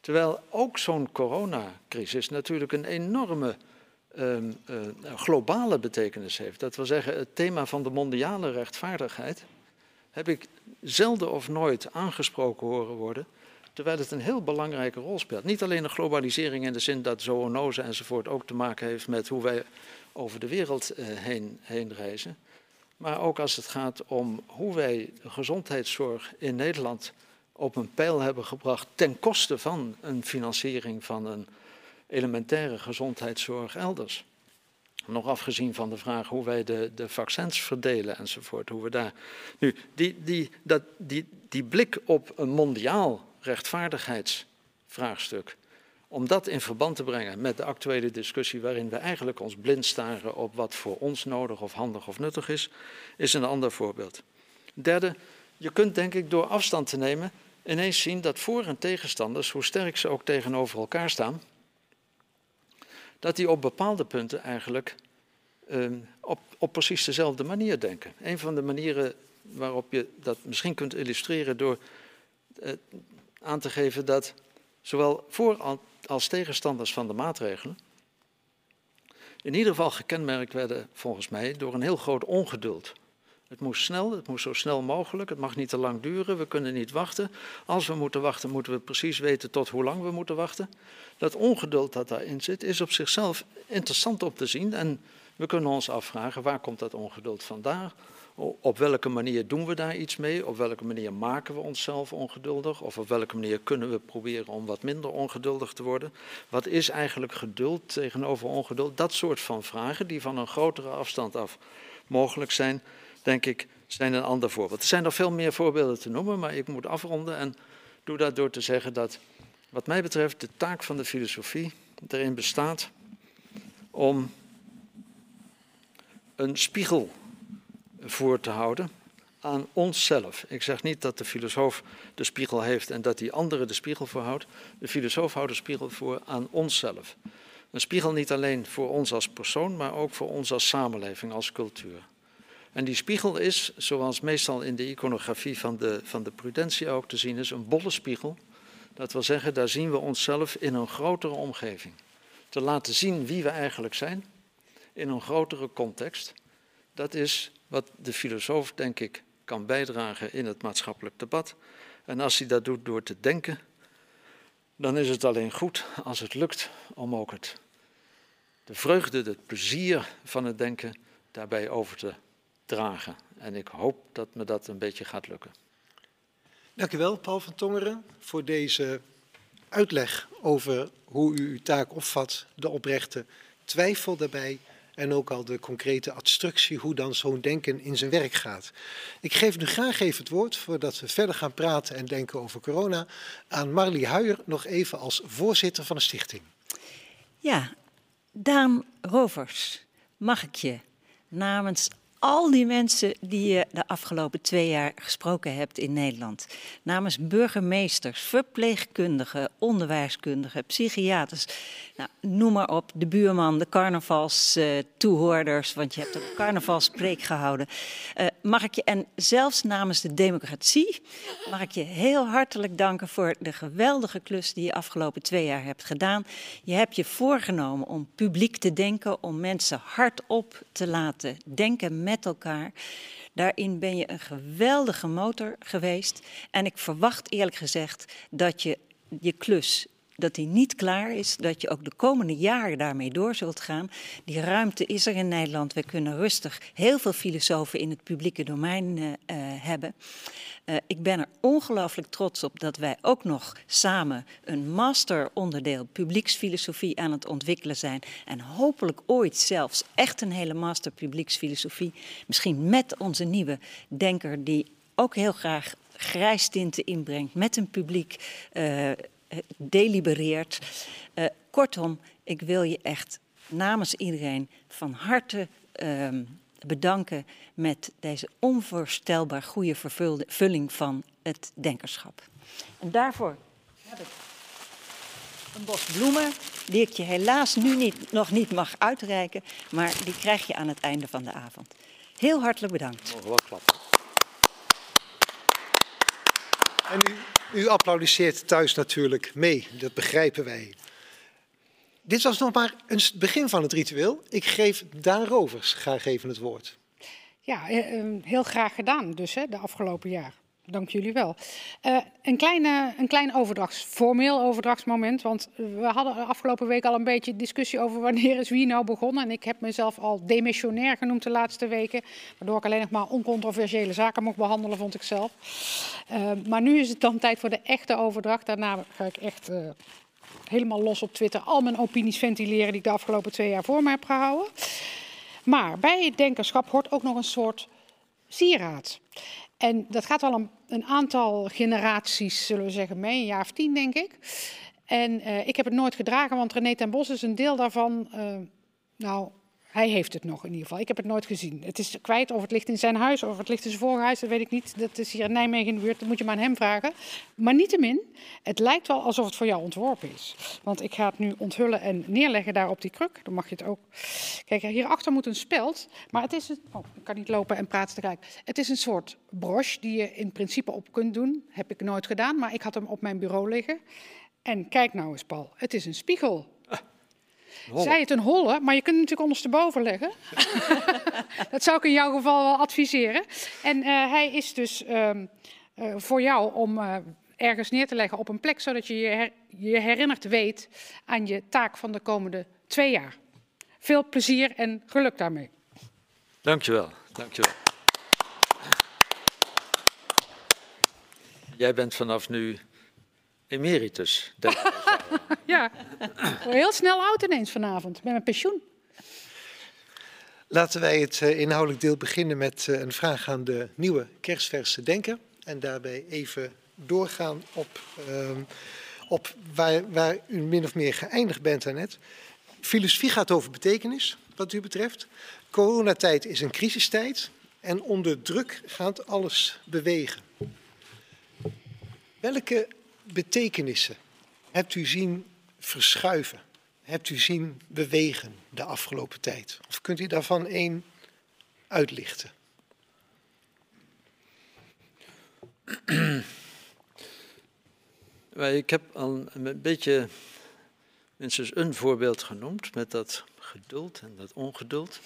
Terwijl ook zo'n coronacrisis natuurlijk een enorme um, uh, globale betekenis heeft. Dat wil zeggen, het thema van de mondiale rechtvaardigheid heb ik zelden of nooit aangesproken horen worden, terwijl het een heel belangrijke rol speelt. Niet alleen de globalisering in de zin dat zoonose enzovoort ook te maken heeft met hoe wij over de wereld uh, heen, heen reizen, maar ook als het gaat om hoe wij de gezondheidszorg in Nederland op een pijl hebben gebracht ten koste van een financiering van een elementaire gezondheidszorg elders. Nog afgezien van de vraag hoe wij de, de vaccins verdelen enzovoort. Hoe we daar... Nu, die, die, dat, die, die blik op een mondiaal rechtvaardigheidsvraagstuk. Om dat in verband te brengen met de actuele discussie waarin we eigenlijk ons blind staren op wat voor ons nodig of handig of nuttig is, is een ander voorbeeld. Derde, je kunt denk ik door afstand te nemen ineens zien dat voor- en tegenstanders, hoe sterk ze ook tegenover elkaar staan, dat die op bepaalde punten eigenlijk uh, op, op precies dezelfde manier denken. Een van de manieren waarop je dat misschien kunt illustreren door uh, aan te geven dat zowel voor als tegenstanders van de maatregelen in ieder geval gekenmerkt werden, volgens mij, door een heel groot ongeduld. Het moest snel, het moest zo snel mogelijk, het mag niet te lang duren, we kunnen niet wachten. Als we moeten wachten, moeten we precies weten tot hoe lang we moeten wachten. Dat ongeduld dat daarin zit, is op zichzelf interessant om te zien. En we kunnen ons afvragen, waar komt dat ongeduld vandaan? Op welke manier doen we daar iets mee? Op welke manier maken we onszelf ongeduldig? Of op welke manier kunnen we proberen om wat minder ongeduldig te worden? Wat is eigenlijk geduld tegenover ongeduld? Dat soort van vragen die van een grotere afstand af mogelijk zijn denk ik, zijn een ander voorbeeld. Er zijn nog veel meer voorbeelden te noemen, maar ik moet afronden en doe dat door te zeggen dat, wat mij betreft, de taak van de filosofie erin bestaat om een spiegel voor te houden aan onszelf. Ik zeg niet dat de filosoof de spiegel heeft en dat die andere de spiegel voorhoudt. De filosoof houdt de spiegel voor aan onszelf. Een spiegel niet alleen voor ons als persoon, maar ook voor ons als samenleving, als cultuur. En die spiegel is, zoals meestal in de iconografie van de, van de prudentie ook te zien is, een bolle spiegel. Dat wil zeggen, daar zien we onszelf in een grotere omgeving. Te laten zien wie we eigenlijk zijn in een grotere context. Dat is wat de filosoof, denk ik, kan bijdragen in het maatschappelijk debat. En als hij dat doet door te denken, dan is het alleen goed als het lukt om ook het, de vreugde, het plezier van het denken daarbij over te dragen. En ik hoop dat me dat een beetje gaat lukken. Dank u wel, Paul van Tongeren, voor deze uitleg over hoe u uw taak opvat, de oprechte twijfel daarbij en ook al de concrete instructie hoe dan zo'n denken in zijn werk gaat. Ik geef nu graag even het woord, voordat we verder gaan praten en denken over corona, aan Marlie Huijer nog even als voorzitter van de stichting. Ja, Daan Rovers, mag ik je namens al die mensen die je de afgelopen twee jaar gesproken hebt in Nederland. Namens burgemeesters, verpleegkundigen, onderwijskundigen, psychiaters. Nou, noem maar op, de buurman, de carnavalstoehoorders, uh, want je hebt een carnavalspreek gehouden. Uh, mag ik je, en zelfs namens de democratie, mag ik je heel hartelijk danken voor de geweldige klus die je afgelopen twee jaar hebt gedaan. Je hebt je voorgenomen om publiek te denken, om mensen hardop te laten denken met elkaar. Daarin ben je een geweldige motor geweest. En ik verwacht eerlijk gezegd dat je je klus dat die niet klaar is, dat je ook de komende jaren daarmee door zult gaan. Die ruimte is er in Nederland. We kunnen rustig heel veel filosofen in het publieke domein uh, hebben. Uh, ik ben er ongelooflijk trots op dat wij ook nog samen een masteronderdeel publieksfilosofie aan het ontwikkelen zijn. En hopelijk ooit zelfs echt een hele master publieksfilosofie. Misschien met onze nieuwe denker die ook heel graag grijstinten inbrengt met een publiek. Delibereert. Uh, kortom, ik wil je echt namens iedereen van harte uh, bedanken met deze onvoorstelbaar goede vervulling van het denkerschap. En daarvoor heb ik een bos bloemen, die ik je helaas nu niet, nog niet mag uitreiken, maar die krijg je aan het einde van de avond. Heel hartelijk bedankt. Mogen wel klappen. En u, u applaudisseert thuis natuurlijk mee, dat begrijpen wij. Dit was nog maar een begin van het ritueel. Ik geef Daan Rovers graag even het woord. Ja, eh, eh, heel graag gedaan dus hè, de afgelopen jaar. Dank jullie wel. Uh, een, kleine, een klein overdrachts, formeel overdrachtsmoment. Want we hadden de afgelopen week al een beetje discussie over wanneer is wie nou begonnen. En ik heb mezelf al demissionair genoemd de laatste weken. Waardoor ik alleen nog maar oncontroversiële zaken mocht behandelen, vond ik zelf. Uh, maar nu is het dan tijd voor de echte overdracht. Daarna ga ik echt uh, helemaal los op Twitter al mijn opinies ventileren die ik de afgelopen twee jaar voor me heb gehouden. Maar bij het denkerschap hoort ook nog een soort sieraad. En dat gaat al een, een, aantal generaties, zullen we zeggen, mee, een jaar of tien denk ik. En uh, ik heb het nooit gedragen, want René ten Bos is een deel daarvan. Uh, nou, hij heeft het nog in ieder geval. Ik heb het nooit gezien. Het is kwijt of het ligt in zijn huis of het ligt in zijn voorhuis. Dat weet ik niet. Dat is hier in Nijmegen in de buurt. Dat moet je maar aan hem vragen. Maar niettemin, het lijkt wel alsof het voor jou ontworpen is. Want ik ga het nu onthullen en neerleggen daar op die kruk. Dan mag je het ook. Kijk, hierachter moet een speld. Maar het is een... Oh, ik kan niet lopen en praten tegelijk. Het is een soort broche die je in principe op kunt doen. Heb ik nooit gedaan, maar ik had hem op mijn bureau liggen. En kijk nou eens, Paul. Het is een spiegel. Zij het een holle, maar je kunt het natuurlijk ondersteboven leggen. dat zou ik in jouw geval wel adviseren. En uh, hij is dus uh, uh, voor jou om uh, ergens neer te leggen op een plek, zodat je je, her je herinnerd weet aan je taak van de komende twee jaar. Veel plezier en geluk daarmee. Dankjewel. Dankjewel. Jij bent vanaf nu emeritus. ja, heel snel oud ineens vanavond. Met mijn pensioen. Laten wij het uh, inhoudelijk deel beginnen met uh, een vraag aan de nieuwe kerstverse denker. En daarbij even doorgaan op, uh, op waar, waar, u min of meer geëindigd bent daarnet. Filosofie gaat over betekenis, wat u betreft. Coronatijd is een crisistijd. En onder druk gaat alles bewegen. Welke betekenissen hebt u zien verschuiven? Hebt u zien bewegen de afgelopen tijd? Of kunt u daarvan één uitlichten? Ik heb al een beetje minstens een voorbeeld genoemd met dat geduld en dat ongeduld.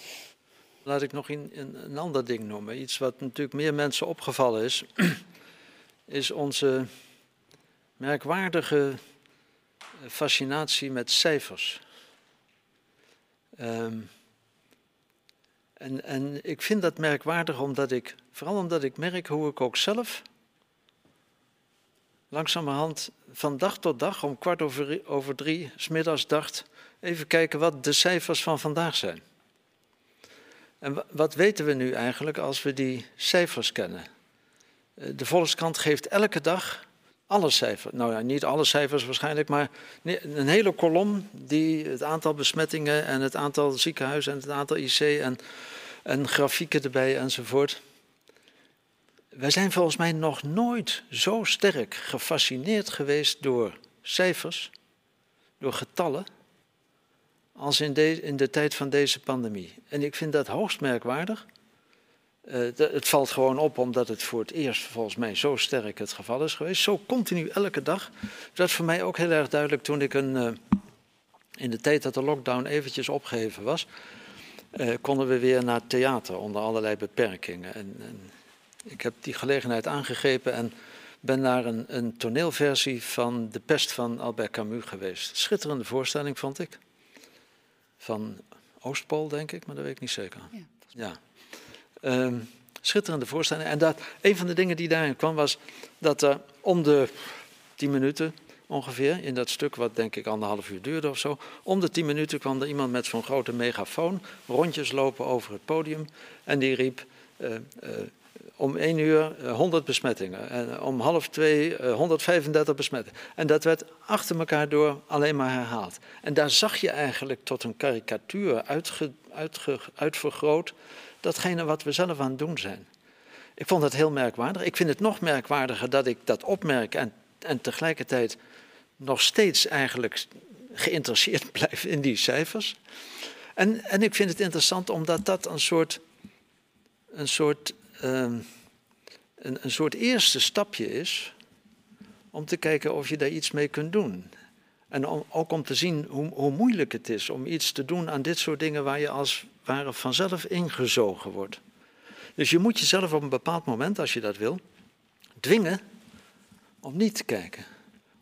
Laat ik nog een, een ander ding noemen. Iets wat natuurlijk meer mensen opgevallen is, is onze merkwaardige fascinatie met cijfers. Um, en, en ik vind dat merkwaardig omdat ik, vooral omdat ik merk hoe ik ook zelf langzamerhand van dag tot dag om kwart over, over drie smiddags dacht, even kijken wat de cijfers van vandaag zijn. En wat weten we nu eigenlijk als we die cijfers kennen? Eh, de Volkskrant geeft elke dag alle cijfers, nou ja, niet alle cijfers waarschijnlijk, maar een hele kolom die het aantal besmettingen en het aantal ziekenhuizen en het aantal IC en, en grafieken erbij enzovoort. Wij zijn volgens mij nog nooit zo sterk gefascineerd geweest door cijfers, door getallen, als in in de tijd van deze pandemie. En ik vind dat hoogst merkwaardig. Uh, het valt gewoon op omdat het voor het eerst volgens mij zo sterk het geval is geweest. Zo continu elke dag. Dat is voor mij ook heel erg duidelijk toen ik een, uh, in de tijd dat de lockdown eventjes opgeheven was, uh, konden we weer naar theater onder allerlei beperkingen. En, en, ik heb die gelegenheid aangegrepen en ben naar een, een toneelversie van De Pest van Albert Camus geweest. Schitterende voorstelling vond ik. Van Oostpool denk ik, maar dat weet ik niet zeker. Ja. ja. Um, schitterende voorstelling. En dat, een van de dingen die daarin kwam was dat er om de tien minuten ongeveer, in dat stuk wat denk ik anderhalf uur duurde of zo, om de tien minuten kwam er iemand met zo'n grote megafoon rondjes lopen over het podium en die riep uh, uh, om één uur 100 besmettingen en om half twee 135 besmettingen. En dat werd achter elkaar door alleen maar herhaald. En daar zag je eigenlijk tot een karikatuur uitvergroot datgene wat we zelf aan het doen zijn. Ik vond dat heel merkwaardig. Ik vind het nog merkwaardiger dat ik dat opmerk en, en tegelijkertijd nog steeds eigenlijk geïnteresseerd blijf in die cijfers. En, en ik vind het interessant omdat dat een soort, een soort, ehm, een, een soort eerste stapje is om te kijken of je daar iets mee kunt doen. En om, ook om te zien hoe, hoe, moeilijk het is om iets te doen aan dit soort dingen waar je als ware vanzelf ingezogen wordt. Dus je moet jezelf op een bepaald moment, als je dat wil, dwingen om niet te kijken.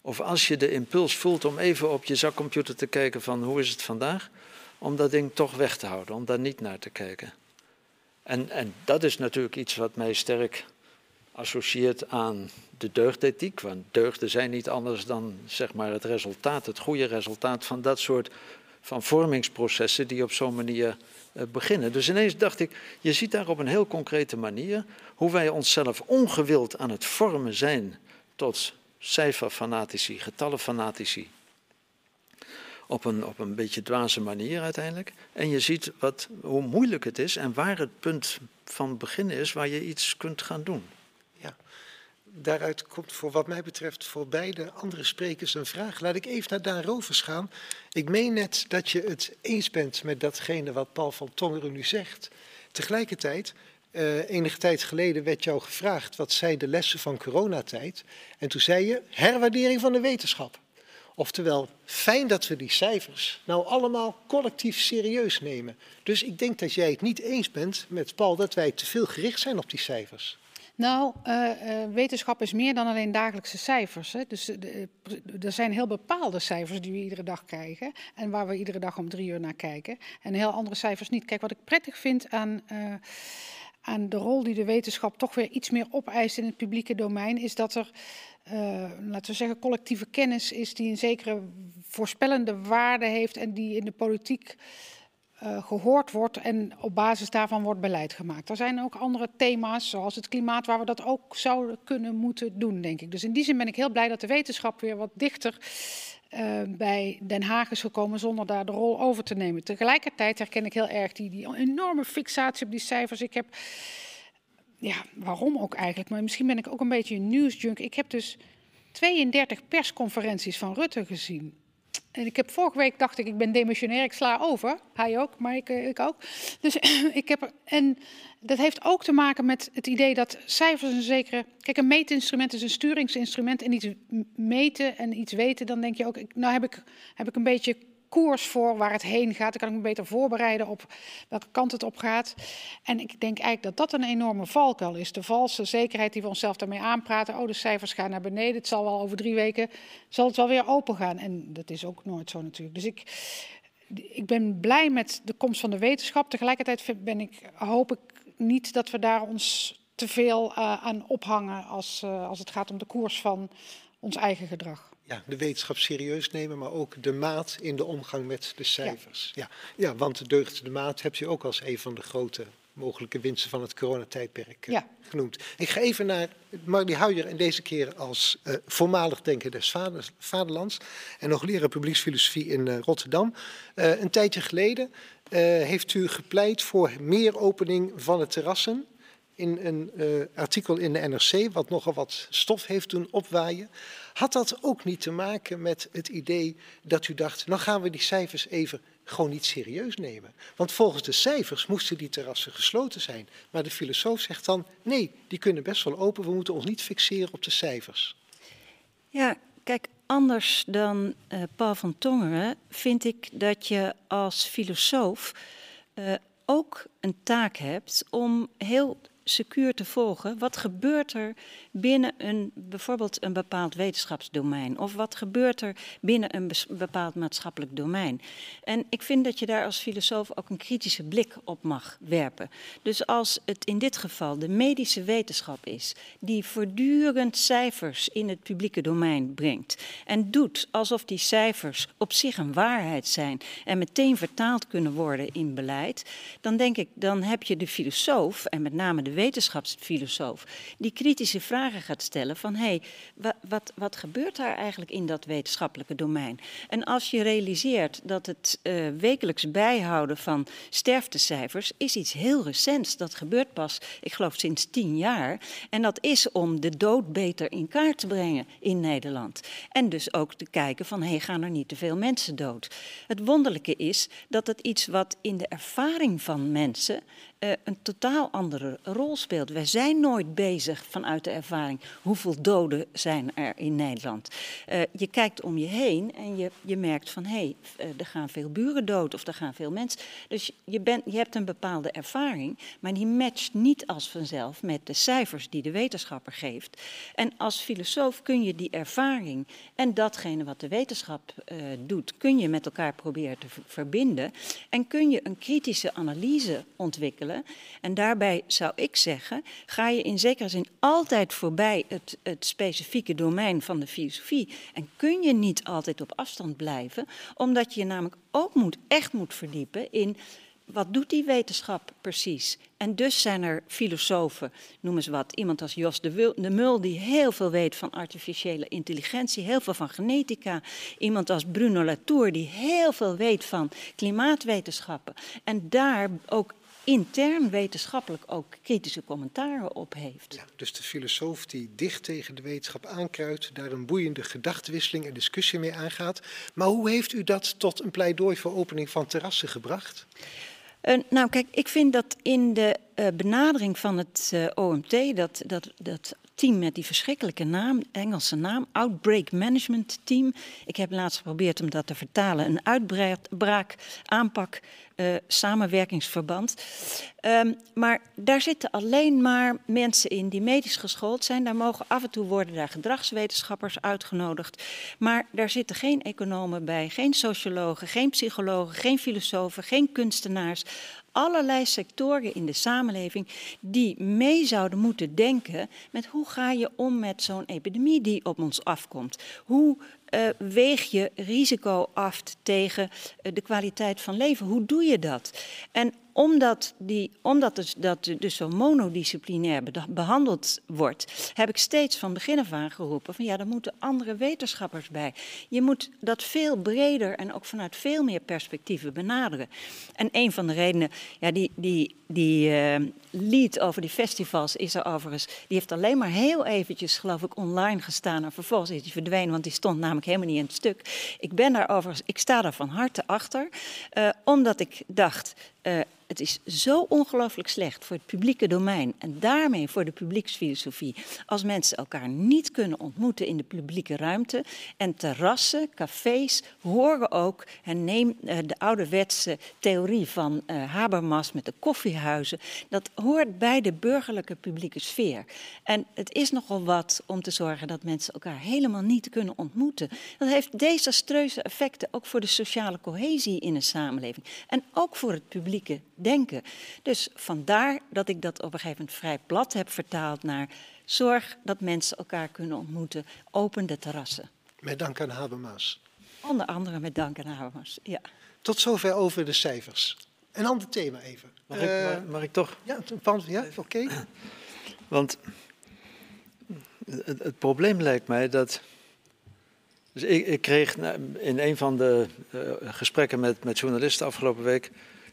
Of als je de impuls voelt om even op je zakcomputer te kijken van hoe is het vandaag, om dat ding toch weg te houden, om daar niet naar te kijken. En, en dat is natuurlijk iets wat mij sterk associeert aan de deugdethiek. Want deugden zijn niet anders dan zeg maar, het resultaat, het goede resultaat van dat soort van vormingsprocessen die op zo'n manier beginnen. Dus ineens dacht ik, je ziet daar op een heel concrete manier hoe wij onszelf ongewild aan het vormen zijn tot cijferfanatici, getallenfanatici. Op een, op een beetje dwaze manier uiteindelijk. En je ziet wat, hoe moeilijk het is en waar het punt van begin is waar je iets kunt gaan doen. Daaruit komt voor wat mij betreft voor beide andere sprekers een vraag. Laat ik even naar Daan Rovers gaan. Ik meen net dat je het eens bent met datgene wat Paul van Tongeren nu zegt. Tegelijkertijd uh, enige tijd geleden werd jou gevraagd wat zijn de lessen van coronatijd. En toen zei je herwaardering van de wetenschap. Oftewel, fijn dat we die cijfers nou allemaal collectief serieus nemen. Dus ik denk dat jij het niet eens bent met Paul dat wij te veel gericht zijn op die cijfers. Nou, uh, uh, wetenschap is meer dan alleen dagelijkse cijfers. Hè. Dus er zijn heel bepaalde cijfers die we iedere dag krijgen. En waar we iedere dag om drie uur naar kijken. En heel andere cijfers niet. Kijk, wat ik prettig vind aan aan de rol die de wetenschap toch weer iets meer opeist in het publieke domein, is dat er, laten we zeggen, collectieve kennis is die een zekere voorspellende waarde heeft en die in de politiek uh, gehoord wordt en op basis daarvan wordt beleid gemaakt. Er zijn ook andere thema's, zoals het klimaat, waar we dat ook zouden kunnen moeten doen, denk ik. Dus in die zin ben ik heel blij dat de wetenschap weer wat dichter uh, bij Den Haag is gekomen zonder daar de rol over te nemen. Tegelijkertijd herken ik heel erg die, die enorme fixatie op die cijfers. Ik heb, ja, waarom ook eigenlijk, maar misschien ben ik ook een beetje een nieuwsjunk. Ik heb dus 32 persconferenties van Rutte gezien. En ik heb vorige week dacht ik, ik ben demissionair, ik sla over. Hij ook, maar ik, eh, ik ook. Dus ik heb er, en dat heeft ook te maken met het idee dat cijfers een zekere. Kijk, een meetinstrument is een sturingsinstrument. En iets meten en iets weten, dan denk je ook, nou heb ik, heb ik een beetje koers voor waar het heen gaat. Dan kan ik me beter voorbereiden op welke kant het op gaat. En ik denk eigenlijk dat dat een enorme valkuil is. De valse zekerheid die we onszelf daarmee aanpraten. Oh, de cijfers gaan naar beneden. Het zal wel over drie weken zal het wel weer open gaan. En dat is ook nooit zo natuurlijk. Dus ik, ik ben blij met de komst van de wetenschap. Tegelijkertijd ben ik, hoop ik niet dat we daar ons te veel uh, aan ophangen als, uh, als het gaat om de koers van ons eigen gedrag ja, de wetenschap serieus nemen, maar ook de maat in de omgang met de cijfers. Ja, ja, ja want de deugd de maat heb je ook als een van de grote mogelijke winsten van het coronatijdperk uh, ja. genoemd. Ik ga even naar Marnie Huijer en deze keer als uh, voormalig denker des vader, vaderlands en nog leraar publieksfilosofie in uh, Rotterdam. een tijdje geleden heeft u gepleit voor meer opening van de terrassen in een artikel in de NRC, wat nogal wat stof heeft doen opwaaien. Had dat ook niet te maken met het idee dat u dacht, nou gaan we die cijfers even gewoon niet serieus nemen? Want volgens de cijfers moesten die terrassen gesloten zijn. Maar de filosoof zegt dan, nee, die kunnen best wel open, we moeten ons niet fixeren op de cijfers. Ja, kijk, anders dan uh, Paul van Tongeren vind ik dat je als filosoof uh, ook een taak hebt om heel secuur te volgen. Wat gebeurt er binnen een, bijvoorbeeld een bepaald wetenschapsdomein? Of wat gebeurt er binnen een bepaald maatschappelijk domein? En ik vind dat je daar als filosoof ook een kritische blik op mag werpen. Dus als het in dit geval de medische wetenschap is, die voortdurend cijfers in het publieke domein brengt en doet alsof die cijfers op zich een waarheid zijn en meteen vertaald kunnen worden in beleid, dan denk ik, dan heb je de filosoof en met name de wetenschapsfilosoof, die kritische vragen gaat stellen van hé, hey, wat, wat, wat gebeurt daar eigenlijk in dat wetenschappelijke domein? En als je realiseert dat het uh, wekelijks bijhouden van sterftecijfers is iets heel recents, dat gebeurt pas, ik geloof sinds tien jaar, en dat is om de dood beter in kaart te brengen in Nederland. En dus ook te kijken van hé, hey, gaan er niet te veel mensen dood? Het wonderlijke is dat het iets wat in de ervaring van mensen uh, een totaal andere rol speelt. Wij zijn nooit bezig vanuit de ervaring hoeveel doden zijn er in Nederland. Uh, je kijkt om je heen en je, je merkt van hé, hey, uh, er gaan veel buren dood of er gaan veel mensen. Dus je, bent, je hebt een bepaalde ervaring, maar die matcht niet als vanzelf met de cijfers die de wetenschapper geeft. En als filosoof kun je die ervaring en datgene wat de wetenschap doet, kun je met elkaar proberen te verbinden en kun je een kritische analyse ontwikkelen en daarbij zou ik zeggen, ga je in zekere zin altijd voorbij het, het specifieke domein van de filosofie. En kun je niet altijd op afstand blijven, omdat je je namelijk ook moet, echt moet verdiepen in wat doet die wetenschap precies? En dus zijn er filosofen, noem eens wat, iemand als Jos de, de Mul, die heel veel weet van artificiële intelligentie, heel veel van genetica. Iemand als Bruno Latour, die heel veel weet van klimaatwetenschappen. En daar ook intern wetenschappelijk ook kritische commentaren op heeft. Ja, dus de filosoof die dicht tegen de wetenschap aankruidt, daar een boeiende gedachtenwisseling en discussie mee aangaat. Maar hoe heeft u dat tot een pleidooi voor opening van terrassen gebracht? Uh, nou, kijk, ik vind dat in de uh, benadering van het uh, OMT, dat, dat, dat team met die verschrikkelijke naam, Engelse naam, Outbreak Management Team. Ik heb laatst geprobeerd om dat te vertalen. Een uitbraak, aanpak, uh, samenwerkingsverband. Um, maar daar zitten alleen maar mensen in die medisch geschoold zijn. Daar mogen af en toe worden daar gedragswetenschappers uitgenodigd. Maar daar zitten geen economen bij, geen sociologen, geen psychologen, geen filosofen, geen kunstenaars allerlei sectoren in de samenleving die mee zouden moeten denken met hoe ga je om met zo'n epidemie die op ons afkomt. Hoe uh, weeg je risico af tegen uh, de kwaliteit van leven? Hoe doe je dat? En omdat, die, omdat dus, dat dus zo monodisciplinair behandeld wordt, heb ik steeds van begin af aan geroepen van ja, er moeten andere wetenschappers bij. Je moet dat veel breder en ook vanuit veel meer perspectieven benaderen. En een van de redenen, ja, die, die, die uh, lead over die festivals is er overigens, die heeft alleen maar heel eventjes, geloof ik, online gestaan en vervolgens is die verdwenen, want die stond namelijk helemaal niet in het stuk. Ik ben daar overigens, ik sta daar van harte achter, uh, omdat ik dacht, uh, het is zo ongelooflijk slecht voor het publieke domein en daarmee voor de publieksfilosofie als mensen elkaar niet kunnen ontmoeten in de publieke ruimte. En terrassen, cafés horen ook, en neem uh, de ouderwetse theorie van uh, Habermas met de koffiehuizen, dat hoort bij de burgerlijke publieke sfeer. En het is nogal wat om te zorgen dat mensen elkaar helemaal niet kunnen ontmoeten. Dat heeft desastreuze effecten ook voor de sociale cohesie in een samenleving en ook voor het publieke denken. Dus vandaar dat ik dat op een gegeven moment vrij plat heb vertaald naar zorg dat mensen elkaar kunnen ontmoeten, open de terrassen. Met dank aan Habermas. Onder andere met dank aan Habermas, ja. Tot zover over de cijfers. Een ander thema even. Mag, uh, ik, mag, mag ik, toch? Ja, ja oké. Okay. Want het, het, probleem lijkt mij dat. Dus ik, ik kreeg in een van de uh, gesprekken met, met journalisten afgelopen week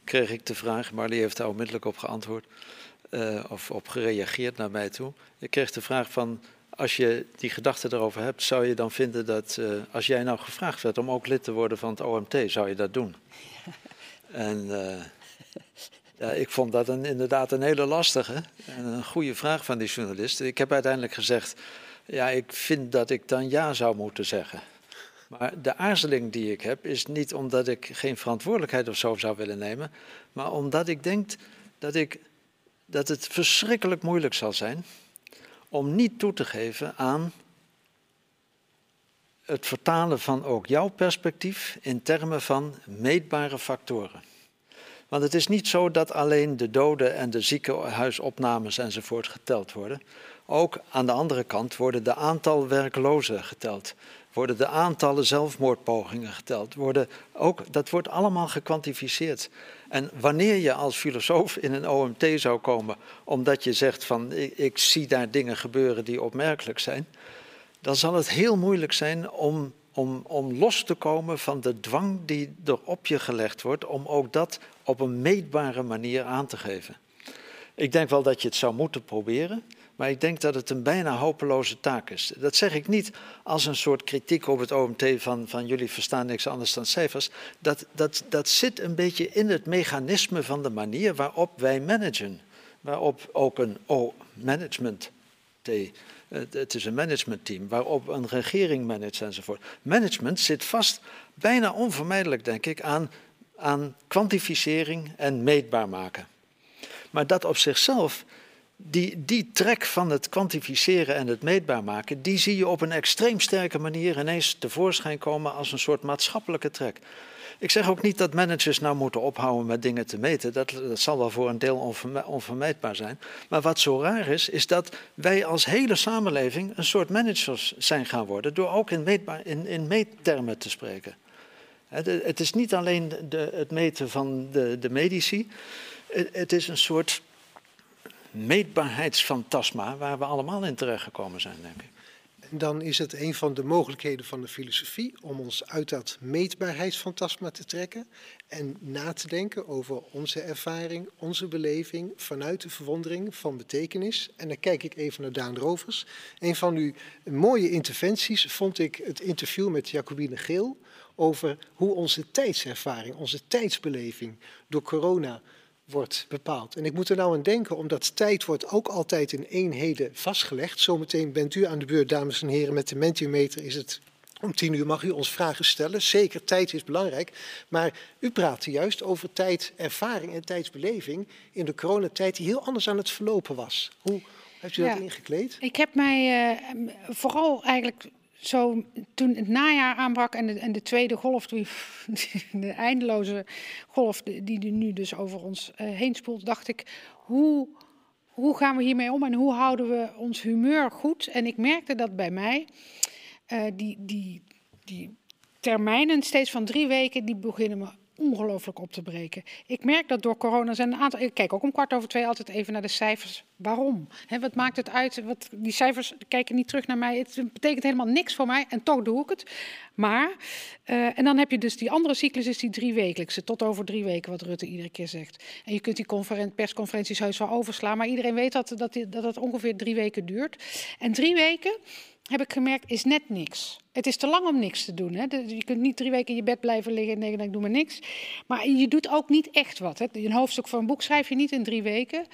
kreeg ik de vraag, Marley heeft daar onmiddellijk op geantwoord, uh, of op gereageerd naar mij toe. Ik kreeg de vraag van, als je die gedachte erover hebt, zou je dan vinden dat, uh, als jij nou gevraagd werd om ook lid te worden van het OMT, zou je dat doen? En uh, ja, ik vond dat een, inderdaad een hele lastige en een goede vraag van die journalist. Ik heb uiteindelijk gezegd, ja, ik vind dat ik dan ja zou moeten zeggen. Maar de aarzeling die ik heb is niet omdat ik geen verantwoordelijkheid of zo zou willen nemen, maar omdat ik denk dat, ik, dat het verschrikkelijk moeilijk zal zijn om niet toe te geven aan het vertalen van ook jouw perspectief in termen van meetbare factoren. Want het is niet zo dat alleen de doden en de ziekenhuisopnames enzovoort geteld worden. Ook aan de andere kant worden de aantal werklozen geteld. Worden de aantallen zelfmoordpogingen geteld. Worden ook, dat wordt allemaal gekwantificeerd. En wanneer je als filosoof in een OMT zou komen, omdat je zegt van ik, ik zie daar dingen gebeuren die opmerkelijk zijn, dan zal het heel moeilijk zijn om om, om los te komen van de dwang die er op je gelegd wordt, om ook dat op een meetbare manier aan te geven. Ik denk wel dat je het zou moeten proberen, maar ik denk dat het een bijna hopeloze taak is. Dat zeg ik niet als een soort kritiek op het OMT van, van jullie verstaan niks anders dan cijfers. Dat, dat, dat zit een beetje in het mechanisme van de manier waarop wij managen. Waarop ook een O-management het is een managementteam waarop een regering managt enzovoort. Management zit vast, bijna onvermijdelijk denk ik, aan, aan kwantificering en meetbaar maken. Maar dat op zichzelf, die, die trek van het kwantificeren en het meetbaar maken, die zie je op een extreem sterke manier ineens tevoorschijn komen als een soort maatschappelijke trek. Ik zeg ook niet dat managers nou moeten ophouden met dingen te meten. Dat, dat zal wel voor een deel onvermijdbaar zijn. Maar wat zo raar is, is dat wij als hele samenleving een soort managers zijn gaan worden. Door ook in, meetbaar, in, in meettermen te spreken. Het is niet alleen de, het meten van de, de medici. Het is een soort meetbaarheidsfantasma waar we allemaal in terechtgekomen zijn, denk ik dan is het een van de mogelijkheden van de filosofie om ons uit dat meetbaarheidsfantasma te trekken en na te denken over onze ervaring, onze beleving vanuit de verwondering van betekenis. En dan kijk ik even naar Daan Rovers. Een van uw mooie interventies vond ik het interview met Jacobine Geel over hoe onze tijdservaring, onze tijdsbeleving door corona wordt bepaald. En ik moet er nou aan denken, omdat tijd wordt ook altijd in eenheden vastgelegd. Zometeen bent u aan de beurt, dames en heren, met de Mentimeter is het om tien uur mag u ons vragen stellen. Zeker, tijd is belangrijk. Maar u praatte juist over tijdervaring en tijdsbeleving in de coronatijd die heel anders aan het verlopen was. Hoe heeft u dat ingekleed? Ik heb mij uh, vooral eigenlijk zo, toen het najaar aanbrak en de, en de tweede golf, die, de eindeloze golf die, nu dus over ons uh, heen spoelt, dacht ik, hoe, hoe gaan we hiermee om en hoe houden we ons humeur goed? En ik merkte dat bij mij, uh, die, die, die termijnen steeds van drie weken, die beginnen me ongelooflijk op te breken. Ik merk dat door corona zijn een aantal. Ik kijk ook om kwart over twee altijd even naar de cijfers. Waarom? wat maakt het uit? Wat, die cijfers kijken niet terug naar mij. Het betekent helemaal niks voor mij en toch doe ik het. Maar, uh, en dan heb je dus die andere cyclus, is die drie wekelijkse, tot over drie weken, wat Rutte iedere keer zegt. En je kunt die persconferenties heus wel overslaan, maar iedereen weet dat, dat, dat ongeveer drie weken duurt. En drie weken heb ik gemerkt, is net niks. Het is te lang om niks te doen. Hè? Je kunt niet drie weken in je bed blijven liggen en denken, ik doe maar niks. Maar je doet ook niet echt wat. Hè? Een hoofdstuk van een boek schrijf je niet in drie weken.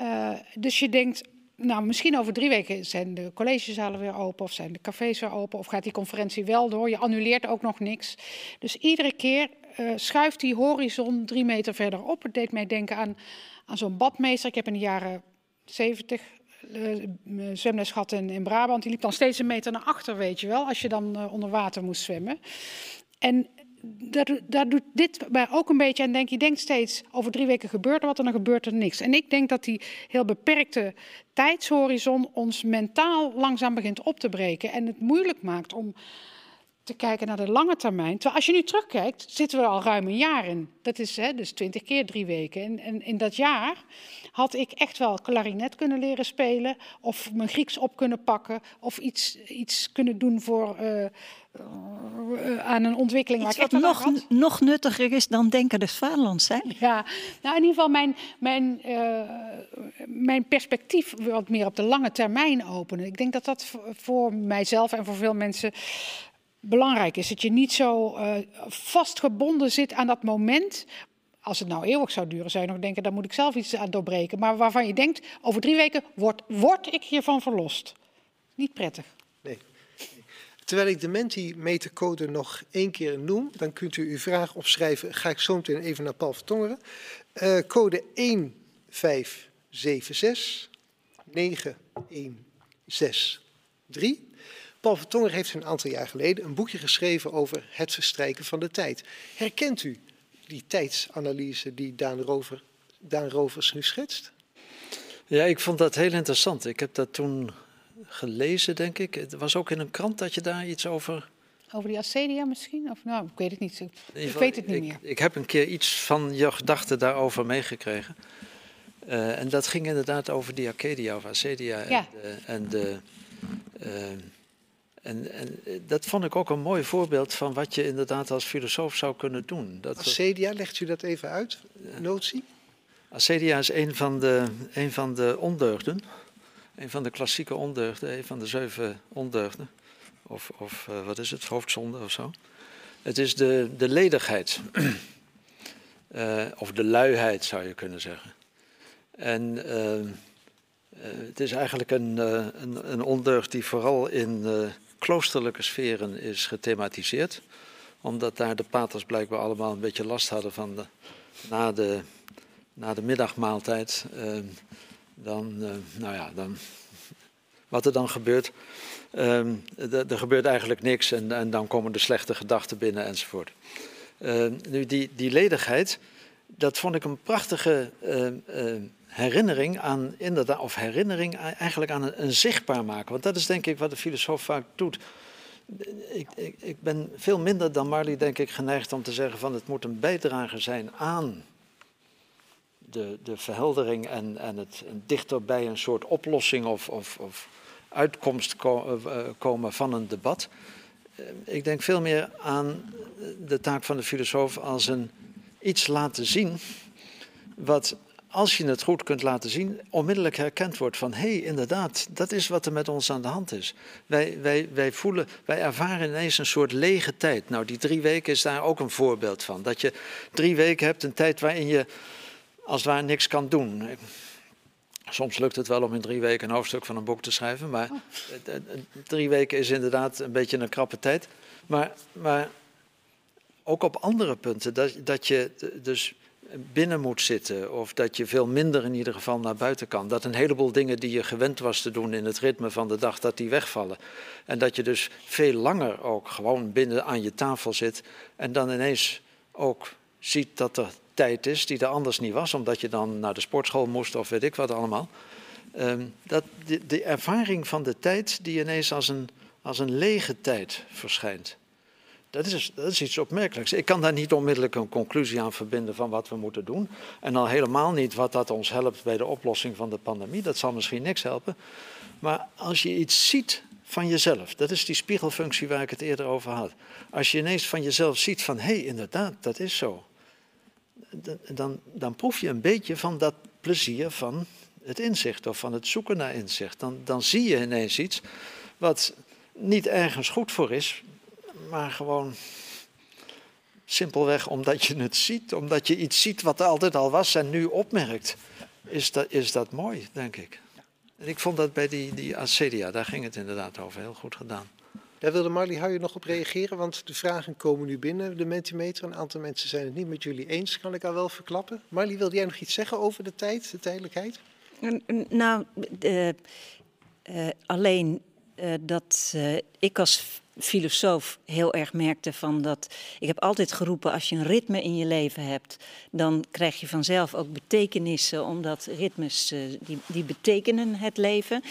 Uh, dus je denkt, nou, misschien over drie weken zijn de collegezalen weer open of zijn de cafés weer open of gaat die conferentie wel door. Je annuleert ook nog niks. Dus iedere keer uh, schuift die horizon drie meter verder op. Het deed mij denken aan, aan zo'n badmeester. Ik heb in de jaren 70 uh, zwemles gehad in, in Brabant. Die liep dan steeds een meter naar achter, weet je wel, als je dan uh, onder water moest zwemmen. En daar, daar, doet dit mij ook een beetje aan denk Je denkt steeds, over drie weken gebeurt er wat en dan gebeurt er niks. En ik denk dat die heel beperkte tijdshorizon ons mentaal langzaam begint op te breken. En het moeilijk maakt om te kijken naar de lange termijn. Terwijl als je nu terugkijkt, zitten we al ruim een jaar in. Dat is hè, dus twintig keer drie weken. En, en, in dat jaar had ik echt wel klarinet kunnen leren spelen, of mijn Grieks op kunnen pakken, of iets, iets kunnen doen voor, uh, uh, aan een ontwikkeling iets waar ik wat nog, nog nuttiger is dan denken des vaderlands zijn. Ja, nou in ieder geval mijn, mijn, uh, mijn perspectief wat meer op de lange termijn openen. Ik denk dat dat voor mijzelf en voor veel mensen belangrijk is. Dat je niet zo uh, vastgebonden zit aan dat moment. Als het nou eeuwig zou duren, zou je nog denken, daar moet ik zelf iets aan doorbreken. Maar waarvan je denkt, over drie weken word, word ik hiervan verlost. Niet prettig. Nee. Terwijl ik de Menti-metercode nog één keer noem, dan kunt u uw vraag opschrijven. Ga ik zo meteen even naar Paul Vertongeren. Uh, code 1576 9163. Paul Vertonger heeft een aantal jaar geleden een boekje geschreven over het verstrijken van de tijd. Herkent u die tijdsanalyse die Daan, Rover, Daan Rovers nu schetst? Ja, ik vond dat heel interessant. Ik heb dat toen gelezen, denk ik. Het was ook in een krant dat je daar iets over. Over die acedia misschien? Of nou, ik weet het niet. Ik, geval, weet het niet ik, meer. Ik heb een keer iets van je gedachten daarover meegekregen. Eh, en dat ging inderdaad over die Arcadia of Acedia. Ja. En, de, en, de, eh, en, en eh, dat vond ik ook een mooi voorbeeld van wat je inderdaad als filosoof zou kunnen doen. Dat Acedia, legt u dat even uit? Notie? Acedia is een van de, een van de ondeugden. Een van de klassieke ondeugden, een van de zeven ondeugden. Of, of eh, wat is het, hoofdzonde of zo. Het is de, de ledigheid. Eh, of de luiheid zou je kunnen zeggen. En het is eigenlijk een, een, een ondeugd die vooral in kloosterlijke sferen is gethematiseerd. Omdat daar de paters blijkbaar allemaal een beetje last hadden van de, na de na de middagmaaltijd, eh, dan, eh, nou ja, dan, wat er dan gebeurt, eh, er gebeurt eigenlijk niks en, en dan komen de slechte gedachten binnen enzovoort. Eh, nu, die, die ledigheid, dat vond ik een prachtige herinnering aan, inderdaad, of herinnering eigenlijk aan een, zichtbaar maken. Want dat is denk ik wat de filosoof vaak doet. Ik, ik, ik ben veel minder dan Marley, denk ik, geneigd om te zeggen van het moet een bijdrage zijn aan de, de verheldering en, en het en dichter bij een soort oplossing of, of, of uitkomst ko- eh, eh, komen van een debat. Eh, Ik denk veel meer aan de taak van de filosoof als een iets laten zien wat, als je het goed kunt laten zien, onmiddellijk herkend wordt van hé, hey, inderdaad, dat is wat er met ons aan de hand is. Wij, wij, wij voelen, wij ervaren ineens een soort lege tijd. Nou, die drie weken is daar ook een voorbeeld van. Dat je drie weken hebt, een tijd waarin je als het ware niks kan doen. Soms lukt het wel om in drie weken een hoofdstuk van een boek te schrijven, maar eh, eh, drie weken is inderdaad een beetje een krappe tijd. Maar, maar ook op andere punten, dat, dat je dus binnen moet zitten of dat je veel minder in ieder geval naar buiten kan. Dat een heleboel dingen die je gewend was te doen in het ritme van de dag, dat die wegvallen. En dat je dus veel langer ook gewoon binnen aan je tafel zit en dan ineens ook ziet dat er tijd is die er anders niet was, omdat je dan naar de sportschool moest of weet ik wat allemaal. Ehm, dat de, de ervaring van de tijd die ineens als een, als een lege tijd verschijnt. Dat is, is iets opmerkelijks. Ik kan daar niet onmiddellijk een conclusie aan verbinden van wat we moeten doen. En al helemaal niet wat dat ons helpt bij de oplossing van de pandemie. Dat zal misschien niks helpen. Maar als je iets ziet van jezelf, dat is die spiegelfunctie waar ik het eerder over had. Als je ineens van jezelf ziet van hé, hey, inderdaad, dat is zo. Dan, dan, dan proef je een beetje van dat plezier van het inzicht of van het zoeken naar inzicht. Dan, dan zie je ineens iets wat niet ergens goed voor is, maar gewoon simpelweg omdat je het ziet, omdat je iets ziet wat er altijd al was en nu opmerkt, is dat, is dat mooi, denk ik. En ik vond dat bij die, die acedia, daar ging het inderdaad over, heel goed gedaan. Daar wilde Marley Huijer nog op reageren, want de vragen komen nu binnen, de Mentimeter. Een aantal mensen zijn het niet met jullie eens, kan ik al wel verklappen. Marley, wilde jij nog iets zeggen over de tijd, de tijdelijkheid? Nou, eh, eh, alleen eh, dat eh, ik als filosoof heel erg merkte van dat. Ik heb altijd geroepen: als je een ritme in je leven hebt, dan krijg je vanzelf ook betekenissen, omdat ritmes eh, die, die betekenen het leven.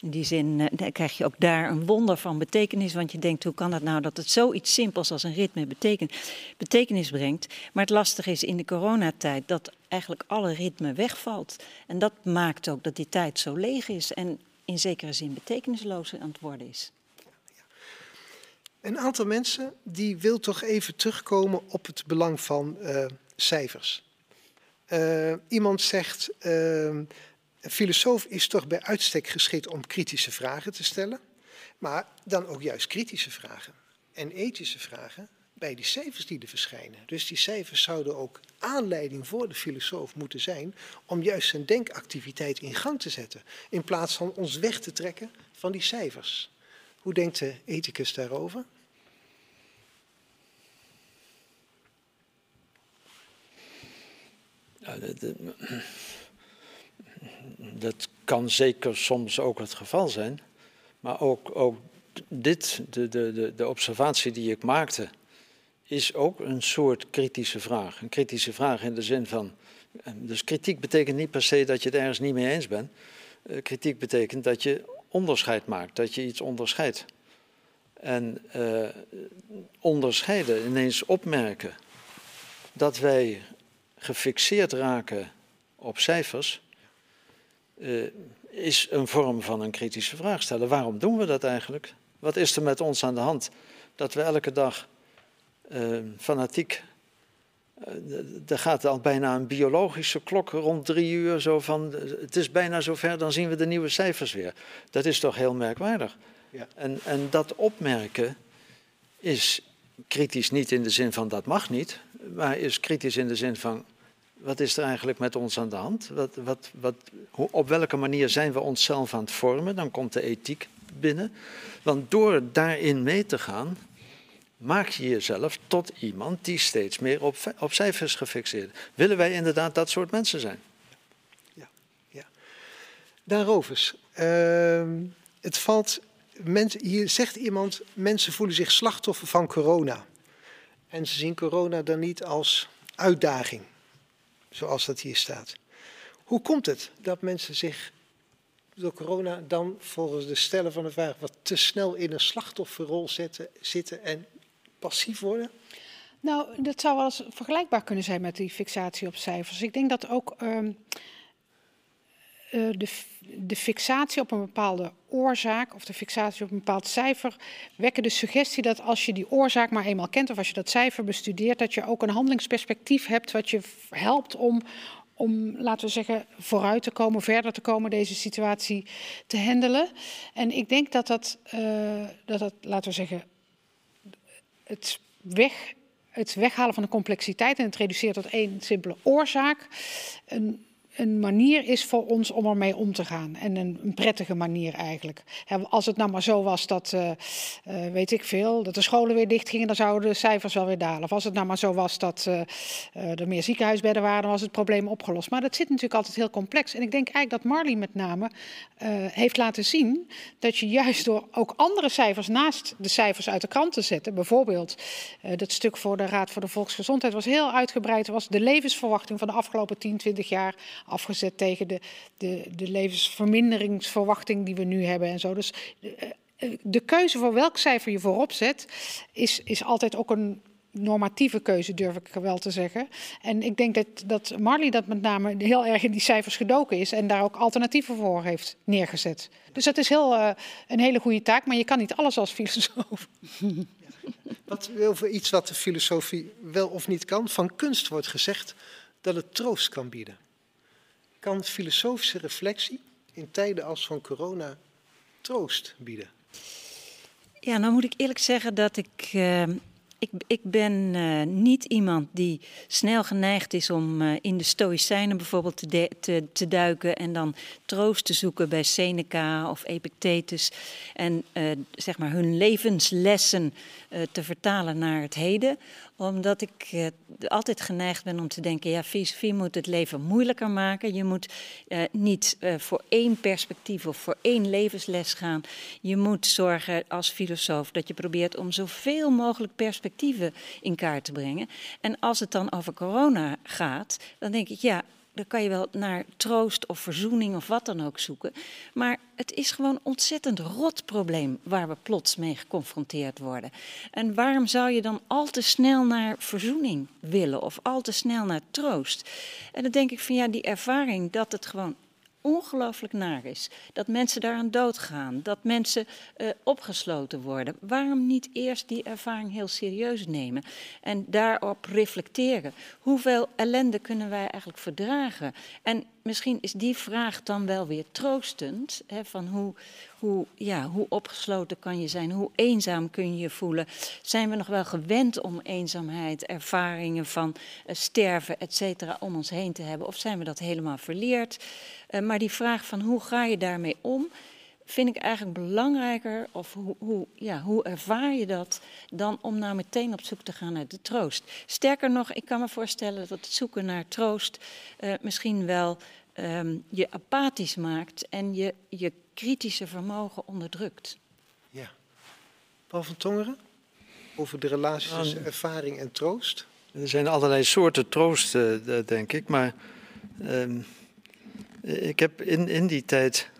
In die zin eh, krijg je ook daar een wonder van betekenis, want je denkt: hoe kan het nou dat het zoiets simpels als een ritme beteken, betekenis brengt? Maar het lastige is in de coronatijd dat eigenlijk alle ritme wegvalt. En dat maakt ook dat die tijd zo leeg is en in zekere zin betekenisloos aan het worden is. Een aantal mensen die wil toch even terugkomen op het belang van eh, cijfers. Eh, iemand zegt, eh, een filosoof is toch bij uitstek geschikt om kritische vragen te stellen, maar dan ook juist kritische vragen en ethische vragen bij die cijfers die er verschijnen. Dus die cijfers zouden ook aanleiding voor de filosoof moeten zijn om juist zijn denkactiviteit in gang te zetten, in plaats van ons weg te trekken van die cijfers. Hoe denkt de ethicus daarover? Dat, kan zeker soms ook het geval zijn. Maar ook, ook dit, de, de, de, observatie die ik maakte, is ook een soort kritische vraag. Een kritische vraag in de zin van, Dus kritiek betekent niet per se dat je het ergens niet mee eens bent. Uh, kritiek betekent dat je onderscheid maakt, dat je iets onderscheidt. En uh, onderscheiden, ineens opmerken dat wij gefixeerd raken op cijfers, uh, is een vorm van een kritische vraag stellen. Waarom doen we dat eigenlijk? Wat is er met ons aan de hand dat we elke dag uh, fanatiek. Uh, er gaat al bijna een biologische klok rond drie uur. Zo van, het is bijna zover, dan zien we de nieuwe cijfers weer. Dat is toch heel merkwaardig. Ja. En, en dat opmerken is kritisch niet in de zin van dat mag niet, maar is kritisch in de zin van wat is er eigenlijk met ons aan de hand? Wat, wat, wat, hoe, op welke manier zijn we onszelf aan het vormen? Dan komt de ethiek binnen. Want door daarin mee te gaan, maak je jezelf tot iemand die steeds meer op, op cijfers gefixeerd. Willen wij inderdaad dat soort mensen zijn? Ja, ja. Daarover. Uh, het valt. Mensen, hier zegt iemand: mensen voelen zich slachtoffer van corona. En ze zien corona dan niet als uitdaging, zoals dat hier staat. Hoe komt het dat mensen zich door corona dan volgens de stellen van de vraag wat te snel in een slachtofferrol zetten, zitten en passief worden? Nou, dat zou wel eens vergelijkbaar kunnen zijn met die fixatie op cijfers. Ik denk dat ook um, uh, de, de fixatie op een bepaalde oorzaak of de fixatie op een bepaald cijfer wekken de suggestie dat als je die oorzaak maar eenmaal kent of als je dat cijfer bestudeert, dat je ook een handelingsperspectief hebt wat je helpt om, om, laten we zeggen, vooruit te komen, verder te komen, deze situatie te handelen. En ik denk dat dat, uh, dat, dat laten we zeggen, het, weg, het weghalen van de complexiteit en het reduceren tot één simpele oorzaak een een manier is voor ons om ermee om te gaan. En een, prettige manier eigenlijk. als het nou maar zo was dat, uh, uh, weet ik veel, dat de scholen weer dicht gingen, dan zouden de cijfers wel weer dalen. Of als het nou maar zo was dat uh, er meer ziekenhuisbedden waren, dan was het probleem opgelost. Maar dat zit natuurlijk altijd heel complex. En ik denk eigenlijk dat Marley met name heeft laten zien dat je juist door ook andere cijfers naast de cijfers uit de krant te zetten, bijvoorbeeld dat stuk voor de Raad voor de Volksgezondheid was heel uitgebreid, was de levensverwachting van de afgelopen 10, 20 jaar afgezet tegen de, de, de levensverminderingsverwachting die we nu hebben en zo. Dus de, eh, de keuze voor welk cijfer je voorop zet, is, is altijd ook een normatieve keuze, durf ik wel te zeggen. En ik denk dat, dat Marley dat met name heel erg in die cijfers gedoken is en daar ook alternatieven voor heeft neergezet. Dus dat is heel, uh, een hele goede taak, maar je kan niet alles als filosoof. Wat, over iets wat de filosofie wel of niet kan. Van kunst wordt gezegd dat het troost kan bieden kan filosofische reflectie in tijden als van corona troost bieden? Ja, nou moet ik eerlijk zeggen dat ik. Uh, ik, ik ben uh, niet iemand die snel geneigd is om uh, in de Stoïcijnen bijvoorbeeld te, te, te, duiken en dan troost te zoeken bij Seneca of Epictetus en zeg maar hun levenslessen te vertalen naar het heden omdat ik uh, altijd geneigd ben om te denken, ja, filosofie moet het leven moeilijker maken. Je moet uh, niet voor één perspectief of voor één levensles gaan. Je moet zorgen als filosoof dat je probeert om zoveel mogelijk perspectieven in kaart te brengen. En als het dan over corona gaat, dan denk ik, ja, dan kan je wel naar troost of verzoening of wat dan ook zoeken. Maar het is gewoon een ontzettend rot probleem waar we plots mee geconfronteerd worden. En waarom zou je dan al te snel naar verzoening willen of al te snel naar troost? En dan denk ik van ja, die ervaring dat het gewoon ongelooflijk naar is. Dat mensen daaraan doodgaan, dat mensen uh, opgesloten worden. Waarom niet eerst die ervaring heel serieus nemen en daarop reflecteren? Hoeveel ellende kunnen wij eigenlijk verdragen? En misschien is die vraag dan wel weer troostend. Hè, van hoe, hoe, ja, hoe opgesloten kan je zijn? Hoe eenzaam kun je je voelen? Zijn we nog wel gewend om eenzaamheid, ervaringen van uh, sterven, et cetera, om ons heen te hebben? Of zijn we dat helemaal verleerd? Uh, maar die vraag van hoe ga je daarmee om? Vind ik eigenlijk belangrijker, of hoe, hoe, ja, hoe ervaar je dat, dan om nou meteen op zoek te gaan naar de troost. Sterker nog, ik kan me voorstellen dat het zoeken naar troost uh, misschien wel um, je apathisch maakt en je, je kritische vermogen onderdrukt. Ja. Paul van Tongeren, over de relatie tussen ervaring en troost? Er zijn allerlei soorten troost, uh, denk ik, maar Ehm, ik heb in, in die tijd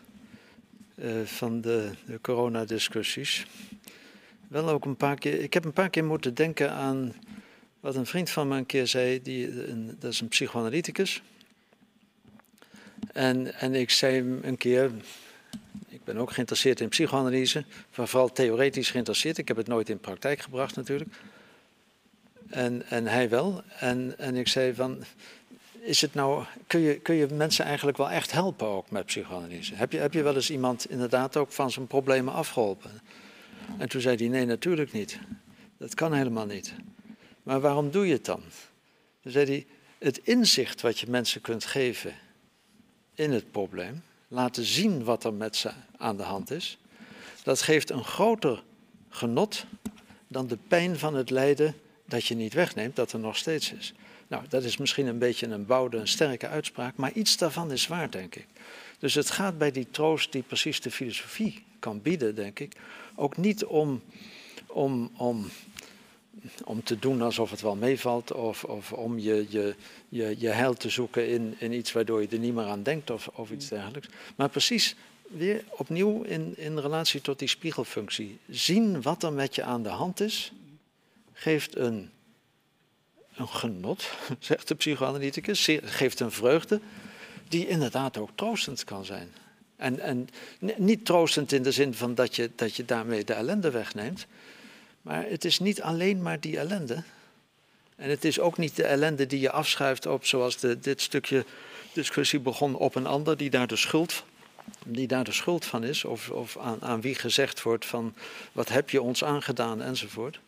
van de, de coronadiscussies wel ook een paar keer. Ik heb een paar keer moeten denken aan wat een vriend van me een keer zei. Die, een, dat is een psychoanalyticus. En, en ik zei hem een keer. Ik ben ook geïnteresseerd in psychoanalyse, vooral theoretisch geïnteresseerd. Ik heb het nooit in praktijk gebracht natuurlijk. En, en hij wel. En, en ik zei van, is het nou, kun, je, kun je mensen eigenlijk wel echt helpen ook met psychoanalyse? Heb je, heb je wel eens iemand inderdaad ook van zijn problemen afgeholpen? En toen zei hij, nee, natuurlijk niet. Dat kan helemaal niet. Maar waarom doe je het dan? Toen zei hij, het inzicht wat je mensen kunt geven in het probleem, laten zien wat er met ze aan de hand is, dat geeft een groter genot dan de pijn van het lijden dat je niet wegneemt, dat er nog steeds is. Nou, dat is misschien een beetje een bouwde, een sterke uitspraak, maar iets daarvan is waar, denk ik. Dus het gaat bij die troost die precies de filosofie kan bieden, denk ik, ook niet om, om, om, om te doen alsof het wel meevalt of, of om je, je, je, je heil te zoeken in, in iets waardoor je er niet meer aan denkt of, of iets dergelijks. Maar precies weer opnieuw in, in relatie tot die spiegelfunctie. Zien wat er met je aan de hand is, geeft een een genot, zegt de psychoanalyticus, geeft een vreugde die inderdaad ook troostend kan zijn. En, en niet troostend in de zin van dat je, dat je daarmee de ellende wegneemt, maar het is niet alleen maar die ellende. En het is ook niet de ellende die je afschuift op, zoals de, dit stukje discussie begon, op een ander die daar de schuld, die daar de schuld van is, of, of aan, aan wie gezegd wordt van wat heb je ons aangedaan enzovoort.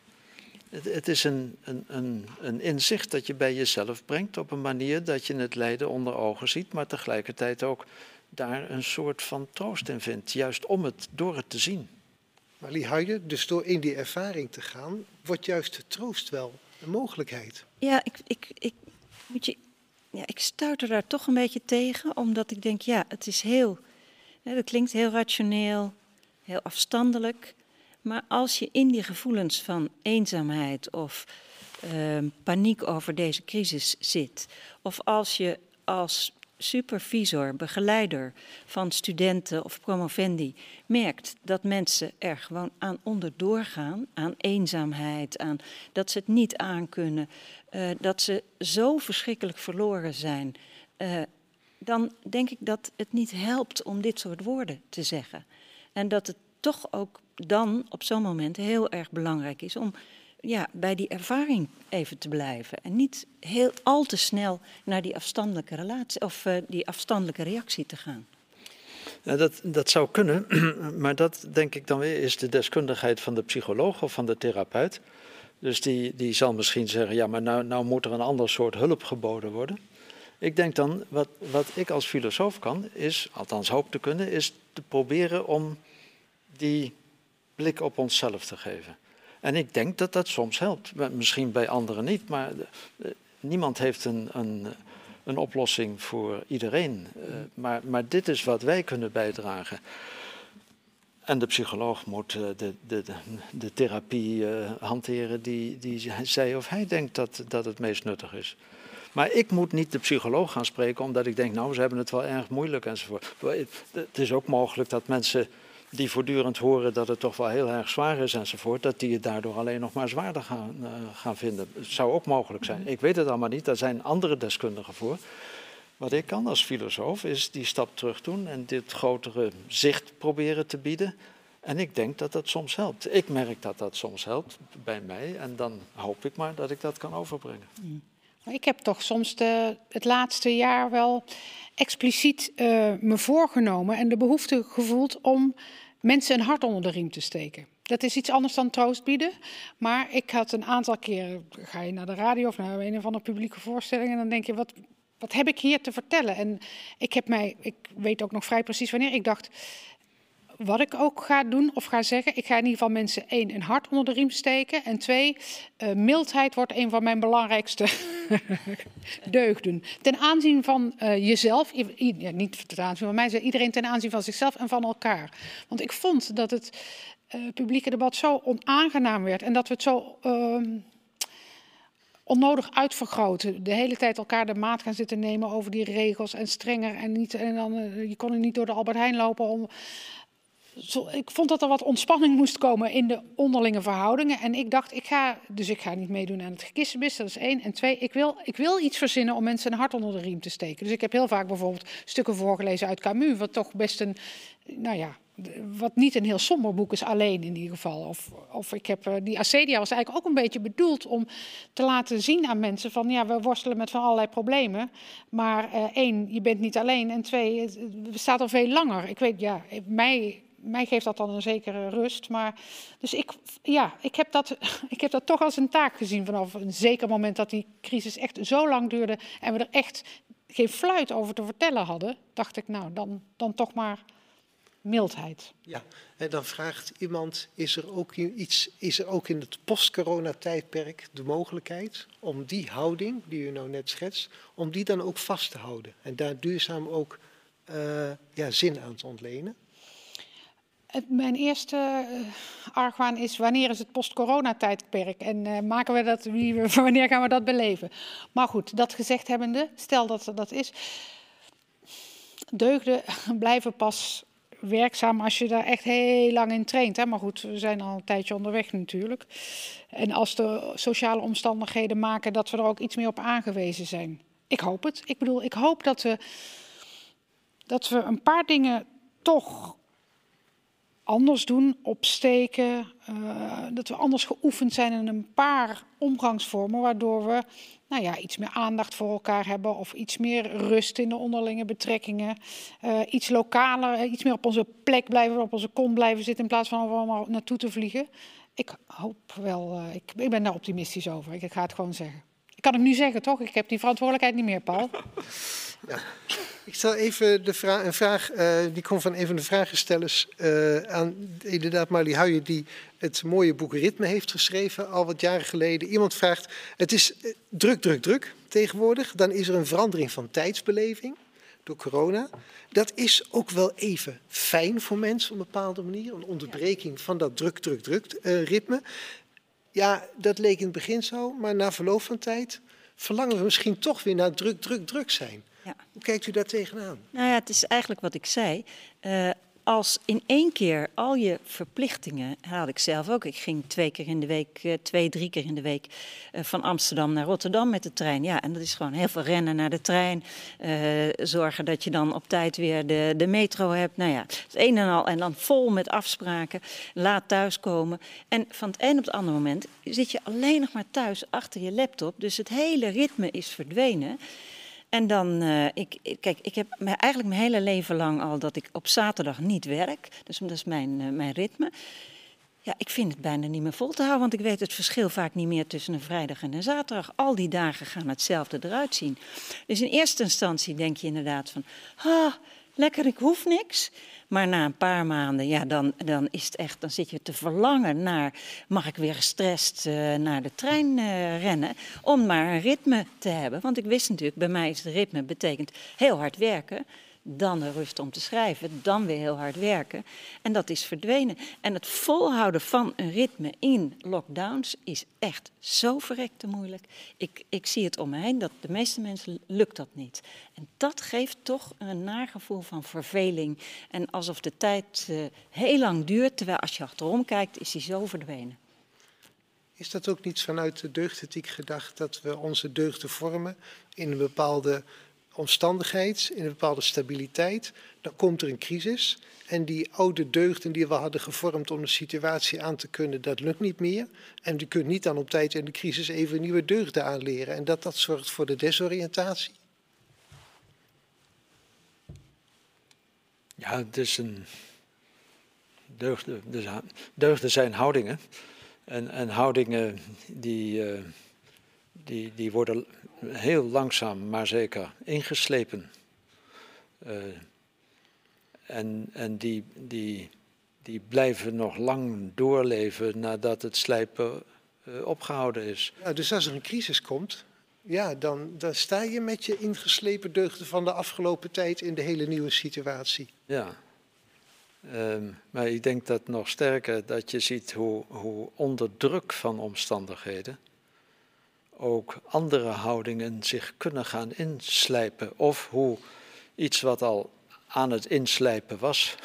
Het, het is een, een, een, een, inzicht dat je bij jezelf brengt op een manier dat je het lijden onder ogen ziet, maar tegelijkertijd ook daar een soort van troost in vindt, juist om het, door het te zien. Maar Lie dus door in die ervaring te gaan, wordt juist de troost wel een mogelijkheid. Ja, ik, ik, ik, moet je, ja, ik stuiter daar toch een beetje tegen, omdat ik denk, ja, het is heel, hè, dat klinkt heel rationeel, heel afstandelijk. Maar als je in die gevoelens van eenzaamheid of uh, paniek over deze crisis zit, of als je als supervisor, begeleider van studenten of promovendi merkt dat mensen er gewoon aan onderdoor gaan, aan eenzaamheid, aan dat ze het niet aankunnen, uh, dat ze zo verschrikkelijk verloren zijn, uh, dan denk ik dat het niet helpt om dit soort woorden te zeggen. En dat het toch ook dan op zo'n moment heel erg belangrijk is om ja, bij die ervaring even te blijven. En niet heel al te snel naar die afstandelijke relatie of uh, die afstandelijke reactie te gaan. Ja, dat, dat zou kunnen, maar dat denk ik dan weer is de deskundigheid van de psycholoog of van de therapeut. Dus die, die zal misschien zeggen, ja, maar nou, nou moet er een ander soort hulp geboden worden. Ik denk dan, wat, wat ik als filosoof kan, is, althans hoop te kunnen, is te proberen om die blik op onszelf te geven. En ik denk dat dat soms helpt. Misschien bij anderen niet, maar eh, niemand heeft een, een, een oplossing voor iedereen. Uh, maar, maar dit is wat wij kunnen bijdragen. En de psycholoog moet uh, de, de, de, therapie hanteren die, die zij of hij denkt dat, dat het meest nuttig is. Maar ik moet niet de psycholoog gaan spreken omdat ik denk, nou, ze hebben het wel erg moeilijk enzovoort. Het is ook mogelijk dat mensen die voortdurend horen dat het toch wel heel erg zwaar is enzovoort, dat die het daardoor alleen nog maar zwaarder gaan, uh, gaan vinden. Het zou ook mogelijk zijn. Ik weet het allemaal niet, daar zijn andere deskundigen voor. Wat ik kan als filosoof is die stap terug doen en dit grotere zicht proberen te bieden. En ik denk dat dat soms helpt. Ik merk dat dat soms helpt bij mij en dan hoop ik maar dat ik dat kan overbrengen. Ik heb toch soms de, het laatste jaar wel expliciet uh, me voorgenomen en de behoefte gevoeld om mensen een hart onder de riem te steken. Dat is iets anders dan troost bieden. Maar ik had een aantal keren, ga je naar de radio of naar een of andere publieke voorstelling en dan denk je, wat, wat heb ik hier te vertellen? En ik heb mij, ik weet ook nog vrij precies wanneer, ik dacht, wat ik ook ga doen of ga zeggen, ik ga in ieder geval mensen één een hart onder de riem steken. En twee, uh, mildheid wordt een van mijn belangrijkste deugden. Ten aanzien van uh, jezelf, niet ten aanzien van mij, iedereen ten aanzien van zichzelf en van elkaar. Want ik vond dat het uh, publieke debat zo onaangenaam werd en dat we het zo. Uh, onnodig uitvergroten. De hele tijd elkaar de maat gaan zitten nemen over die regels en strenger. En, niet, en dan, je kon er niet door de Albert Heijn lopen om ik vond dat er wat ontspanning moest komen in de onderlinge verhoudingen. En ik dacht, ik ga, dus ik ga niet meedoen aan het gekissenbis, dat is één. En twee, ik wil, ik wil iets verzinnen om mensen een hart onder de riem te steken. Dus ik heb heel vaak bijvoorbeeld stukken voorgelezen uit Camus, wat toch best een, nou ja, wat niet een heel somber boek is, alleen in ieder geval. Of, of ik heb, eh, die Acedia was eigenlijk ook een beetje bedoeld om te laten zien aan mensen van, ja, we worstelen met van allerlei problemen. Maar uh, één, je bent niet alleen. En twee, het bestaat al veel langer. Ik weet, ja, mij mij geeft dat dan een zekere rust. Maar, dus ik, ja, ik, heb dat, ik heb dat toch als een taak gezien vanaf een zeker moment dat die crisis echt zo lang duurde en we er echt geen fluit over te vertellen hadden, dacht ik, nou, dan, dan toch maar mildheid. Ja, en dan vraagt iemand, is er ook iets, is er ook in het post-corona-tijdperk de mogelijkheid om die houding, die u nou net schetst, om die dan ook vast te houden en daar duurzaam ook uh, ja, zin aan te ontlenen? Mijn eerste uh, argwaan is wanneer is het post-corona-tijdperk en uh, maken we dat, wanneer gaan we dat beleven? Maar goed, dat gezegd hebbende, stel dat dat is, deugden blijven pas werkzaam als je daar echt heel lang in traint. Hè? Maar goed, we zijn al een tijdje onderweg natuurlijk. En als de sociale omstandigheden maken dat we er ook iets meer op aangewezen zijn. Ik hoop het. Ik bedoel, ik hoop dat we, dat we een paar dingen toch anders doen, opsteken. Uh, dat we anders geoefend zijn in een paar omgangsvormen, waardoor we nou ja, iets meer aandacht voor elkaar hebben of iets meer rust in de onderlinge betrekkingen. Uh, iets lokaler, eh, iets meer op onze plek blijven, op onze kont blijven zitten in plaats van allemaal naartoe te vliegen. Ik hoop wel, ik, ik ben daar optimistisch over. Ik, ik ga het gewoon zeggen. Ik kan het nu zeggen, toch? Ik heb die verantwoordelijkheid niet meer, Paul. Ja. Ik stel even de een vraag, uh, die komt van een van de vragenstellers uh, aan inderdaad Marlie Huijen, die het mooie boek Ritme heeft geschreven, al wat jaren geleden. Iemand vraagt, het is eh, druk, druk, druk tegenwoordig. Dan is er een verandering van tijdsbeleving door corona. Dat is ook wel even fijn voor mensen op een bepaalde manier. Een onderbreking van dat druk, druk, druk ritme. Ja, dat leek in het begin zo, maar na verloop van tijd verlangen we misschien toch weer naar druk, druk, druk zijn. Ja. Hoe kijkt u daar tegenaan? Nou ja, het is eigenlijk wat ik zei. Uh, als in één keer al je verplichtingen, had ik zelf ook. Ik ging twee keer in de week, uh, twee, drie keer in de week uh, van Amsterdam naar Rotterdam met de trein. Ja, en dat is gewoon heel veel rennen naar de trein. zorgen dat je dan op tijd weer de, de metro hebt. Nou ja, het een en al. En dan vol met afspraken. Laat thuiskomen. En van het een op het andere moment zit je alleen nog maar thuis achter je laptop. Dus het hele ritme is verdwenen. En dan, uh, ik, kijk, ik heb eigenlijk mijn hele leven lang al dat ik op zaterdag niet werk. Dus dat is mijn, uh, mijn ritme. Ja, ik vind het bijna niet meer vol te houden, want ik weet het verschil vaak niet meer tussen een vrijdag en een zaterdag. Al die dagen gaan hetzelfde eruit zien. Dus in eerste instantie denk je inderdaad van, ah, lekker, ik hoef niks. Maar na een paar maanden, ja, dan, dan is het echt, dan zit je te verlangen naar, mag ik weer gestrest uh, naar de trein uh, rennen, om maar een ritme te hebben. Want ik wist natuurlijk, bij mij is het ritme betekent heel hard werken dan de rust om te schrijven, dan weer heel hard werken. En dat is verdwenen. En het volhouden van een ritme in lockdowns is echt zo verrekte moeilijk. Ik, ik zie het om me heen, dat de meeste mensen lukt dat niet. En dat geeft toch een nagevoel van verveling. En alsof de tijd uh, heel lang duurt, terwijl als je achterom kijkt, is die zo verdwenen. Is dat ook niet vanuit de deugdethiek gedacht dat we onze deugden vormen in een bepaalde omstandigheid, in een bepaalde stabiliteit, dan komt er een crisis. En die oude deugden die we hadden gevormd om de situatie aan te kunnen, dat lukt niet meer. En je kunt niet dan op tijd in de crisis even nieuwe deugden aanleren. En dat dat zorgt voor de desoriëntatie. Ja, het is een. Deugden, dus deugden zijn houdingen. En, en houdingen die, uh, die, die worden heel langzaam maar zeker ingeslepen. Uh, en en die, die, die blijven nog lang doorleven nadat het slijpen uh, opgehouden is. Ja, dus als er een crisis komt, ja, dan, dan sta je met je ingeslepen deugden van de afgelopen tijd in de hele nieuwe situatie. Ja. Um, maar ik denk dat nog sterker dat je ziet hoe, hoe onder druk van omstandigheden ook andere houdingen zich kunnen gaan inslijpen. Of hoe iets wat al aan het inslijpen was,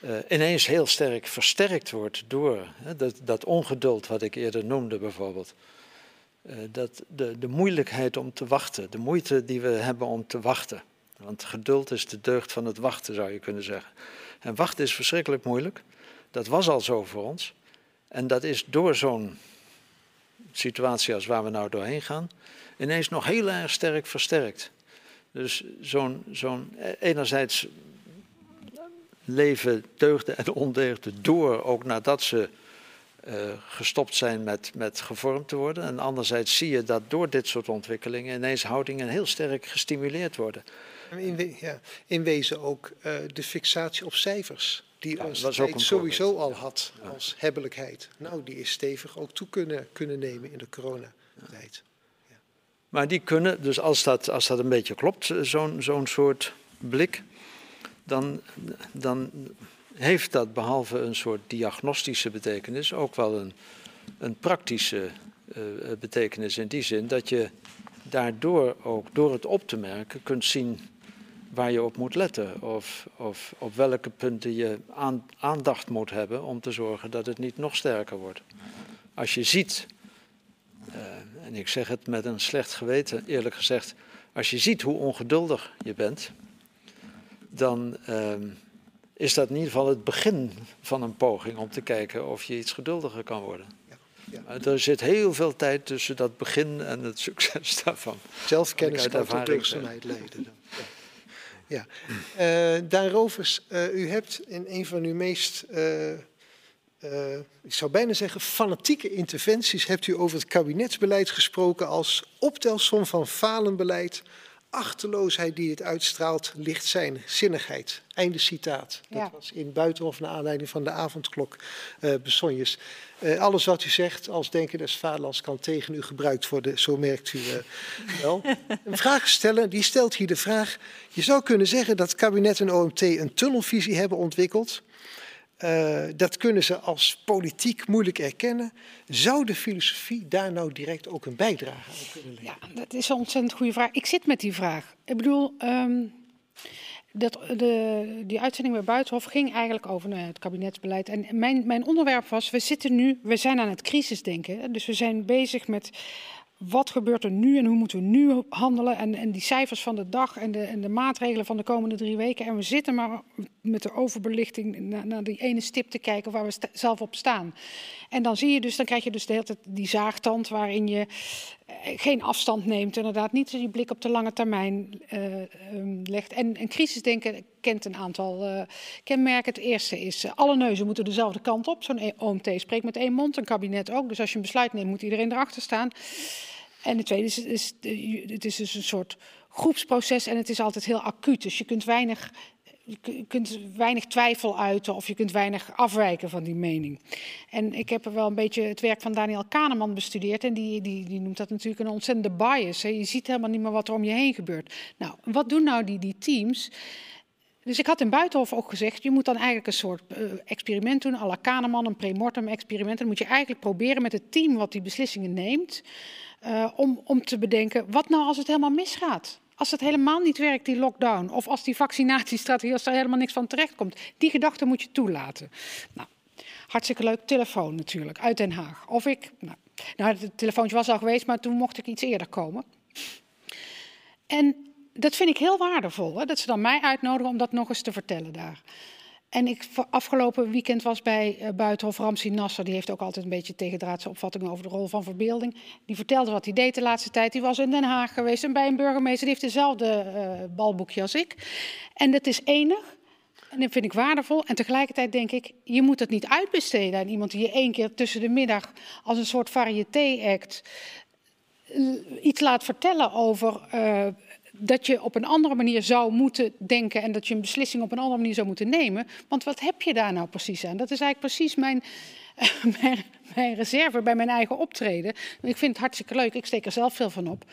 uh, ineens heel sterk versterkt wordt door hè, dat, dat, ongeduld wat ik eerder noemde bijvoorbeeld. Uh, dat, de, de moeilijkheid om te wachten, de moeite die we hebben om te wachten. Want geduld is de deugd van het wachten, zou je kunnen zeggen. En wachten is verschrikkelijk moeilijk. Dat was al zo voor ons. En dat is door zo'n situatie als waar we nou doorheen gaan, ineens nog heel erg sterk versterkt. Dus zo'n, zo'n enerzijds leven deugden en ondeugden door, ook nadat ze uh, gestopt zijn met, met gevormd te worden. En anderzijds zie je dat door dit soort ontwikkelingen ineens houdingen heel sterk gestimuleerd worden. In, ja, in wezen ook uh, de fixatie op cijfers, die ja, onze tijd sowieso al had als hebbelijkheid. Nou, die is stevig ook toe kunnen, kunnen nemen in de coronatijd. Ja. Maar die kunnen, dus als dat, als dat een beetje klopt, zo'n zo'n soort blik, dan, dan heeft dat behalve een soort diagnostische betekenis ook wel een, een praktische uh, betekenis in die zin dat je daardoor ook door het op te merken kunt zien waar je op moet letten of, of op welke punten je aan, aandacht moet hebben om te zorgen dat het niet nog sterker wordt. Als je ziet, uh, en ik zeg het met een slecht geweten eerlijk gezegd, als je ziet hoe ongeduldig je bent, dan uh, is dat in ieder geval het begin van een poging om te kijken of je iets geduldiger kan worden. Ja. Er zit heel veel tijd tussen dat begin en het succes daarvan. Zelfkennis kan tot deugdzaamheid leiden. Dan. Ja. Uh, Daan Rovers, uh, u hebt in een van uw meest, uh, ik zou bijna zeggen, fanatieke interventies, hebt u over het kabinetsbeleid gesproken als optelsom van falenbeleid, achterloosheid die het uitstraalt, lichtzinnigheid. Einde citaat. Dat was in Buitenhof naar aanleiding van de avondklok uh, besonjes. Uh, alles wat u zegt als denken des vaderlands kan tegen u gebruikt worden, zo merkt u uh, wel. Een vraag stellen, die stelt hier de vraag. Je zou kunnen zeggen dat kabinet en OMT een tunnelvisie hebben ontwikkeld. Uh, dat kunnen ze als politiek moeilijk erkennen. Zou de filosofie daar nou direct ook een bijdrage aan kunnen leveren? Ja, dat is een ontzettend goede vraag. Ik zit met die vraag. Ik bedoel, um, dat, de, die uitzending bij Buitenhof ging eigenlijk over nou, het kabinetsbeleid. En mijn, mijn onderwerp was, we zitten nu, we zijn aan het crisisdenken. Dus we zijn bezig met wat gebeurt er nu en hoe moeten we nu handelen? En, en die cijfers van de dag en de, en de, maatregelen van de komende drie weken. En we zitten maar met de overbelichting naar, naar die ene stip te kijken waar we zelf op staan. En dan zie je dus, dan krijg je dus de hele tijd die zaagtand waarin je geen afstand neemt. Inderdaad, niet die blik op de lange termijn uh, legt. En, en crisisdenken kent een aantal uh, kenmerken. Het eerste is, alle neuzen moeten dezelfde kant op. Zo'n OMT spreekt met één mond, een kabinet ook. Dus als je een besluit neemt, moet iedereen erachter staan. En het tweede is, het is dus een soort groepsproces en het is altijd heel acuut. Dus je kunt weinig je kunt weinig twijfel uiten of je kunt weinig afwijken van die mening. En ik heb er wel een beetje het werk van Daniel Kahneman bestudeerd. En die, die, die noemt dat natuurlijk een ontzettende bias. Hè. Je ziet helemaal niet meer wat er om je heen gebeurt. Nou, wat doen nou die, die teams? Dus ik had in Buitenhof ook gezegd, je moet dan eigenlijk een soort uh, experiment doen, à la Kahneman, een premortem experiment. En dan moet je eigenlijk proberen met het team wat die beslissingen neemt, uh, om, om te bedenken, wat nou als het helemaal misgaat? Als het helemaal niet werkt, die lockdown, of als die vaccinatiestrategie, als er helemaal niks van terecht komt, die gedachte moet je toelaten. Nou, hartstikke leuk. Telefoon natuurlijk, uit Den Haag. Of ik, nou, nou het telefoontje was al geweest, maar toen mocht ik iets eerder komen. En dat vind ik heel waardevol, hè, dat ze dan mij uitnodigen om dat nog eens te vertellen daar. En ik afgelopen weekend was bij uh, Buitenhof Ramsi Nasser. Die heeft ook altijd een beetje tegendraadse opvattingen over de rol van verbeelding. Die vertelde wat hij deed de laatste tijd. Die was in Den Haag geweest en bij een burgemeester. Die heeft dezelfde uh, balboekje als ik. En dat is enig. En dat vind ik waardevol. En tegelijkertijd denk ik, je moet het niet uitbesteden aan iemand die je één keer tussen de middag als een soort variété-act iets laat vertellen over dat je op een andere manier zou moeten denken en dat je een beslissing op een andere manier zou moeten nemen. Want wat heb je daar nou precies aan? Dat is eigenlijk precies mijn, mijn, reserve bij mijn eigen optreden. Ik vind het hartstikke leuk, ik steek er zelf veel van op.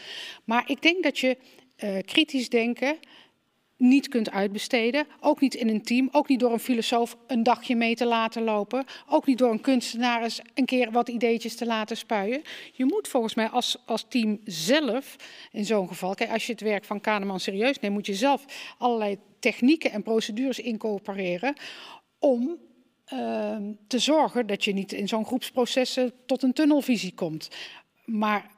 Maar ik denk dat je uh, kritisch denken niet kunt uitbesteden. Ook niet in een team, ook niet door een filosoof een dagje mee te laten lopen. Ook niet door een kunstenaar een keer wat ideetjes te laten spuien. Je moet volgens mij als, als team zelf, in zo'n geval, kijk, als je het werk van Kahneman serieus neemt, moet je zelf allerlei technieken en procedures incorporeren om uh, te zorgen dat je niet in zo'n groepsproces tot een tunnelvisie komt. Maar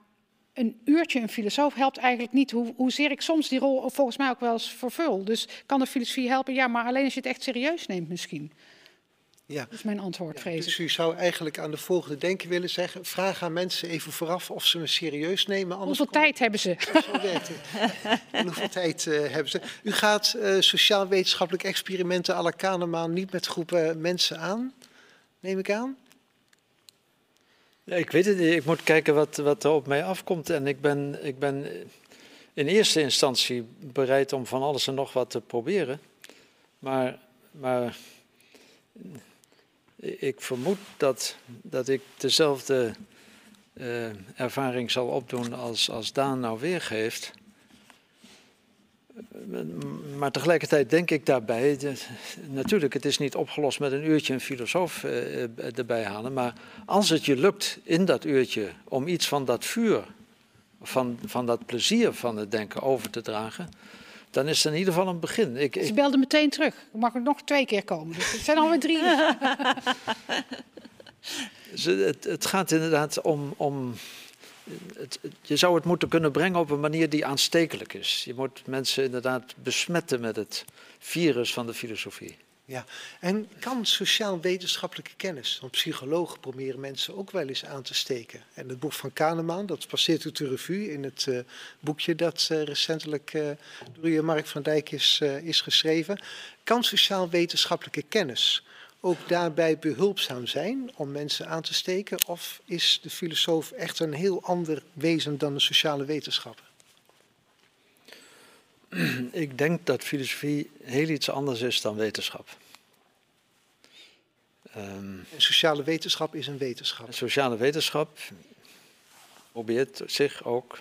een uurtje een filosoof helpt eigenlijk niet. Hoe, hoezeer ik soms die rol volgens mij ook wel eens vervul. Dus kan de filosofie helpen? Ja, maar alleen als je het echt serieus neemt misschien. Ja. Dat is mijn antwoord, vrees Dus u zou eigenlijk aan de volgende denken willen zeggen... vraag aan mensen even vooraf of ze me serieus nemen. hoeveel tijd hebben ze? en hoeveel tijd uh, hebben ze? U gaat uh, sociaal-wetenschappelijk experimenten à la Kahneman... niet met groepen mensen aan, neem ik aan? Ik weet het niet. Ik moet kijken wat, wat er op mij afkomt. En ik ben, ik ben in eerste instantie bereid om van alles en nog wat te proberen. Maar, maar ik vermoed dat, dat ik dezelfde uh, ervaring zal opdoen als, als Daan nou weergeeft. Maar tegelijkertijd denk ik daarbij, natuurlijk, het is niet opgelost met een uurtje een filosoof uh, erbij halen, maar als het je lukt in dat uurtje om iets van dat vuur, van, van dat plezier van het denken over te dragen, dan is het in ieder geval een begin. Ik, Ze belde meteen terug. Ik mag nog twee keer komen. Dus het zijn alweer drie. het, het, gaat inderdaad om, om je zou het moeten kunnen brengen op een manier die aanstekelijk is. Je moet mensen inderdaad besmetten met het virus van de filosofie. Ja, en kan sociaal-wetenschappelijke kennis, want psychologen proberen mensen ook wel eens aan te steken. En het boek van Kahneman, dat passeert uit de revue in het uh, boekje dat uh, recentelijk uh, door Mark van Dijk is, is geschreven. Kan sociaal-wetenschappelijke kennis ook daarbij behulpzaam zijn om mensen aan te steken? Of is de filosoof echt een heel ander wezen dan de sociale wetenschapper? Ik denk dat filosofie heel iets anders is dan wetenschap. Um, sociale wetenschap is een wetenschap. Sociale wetenschap probeert zich ook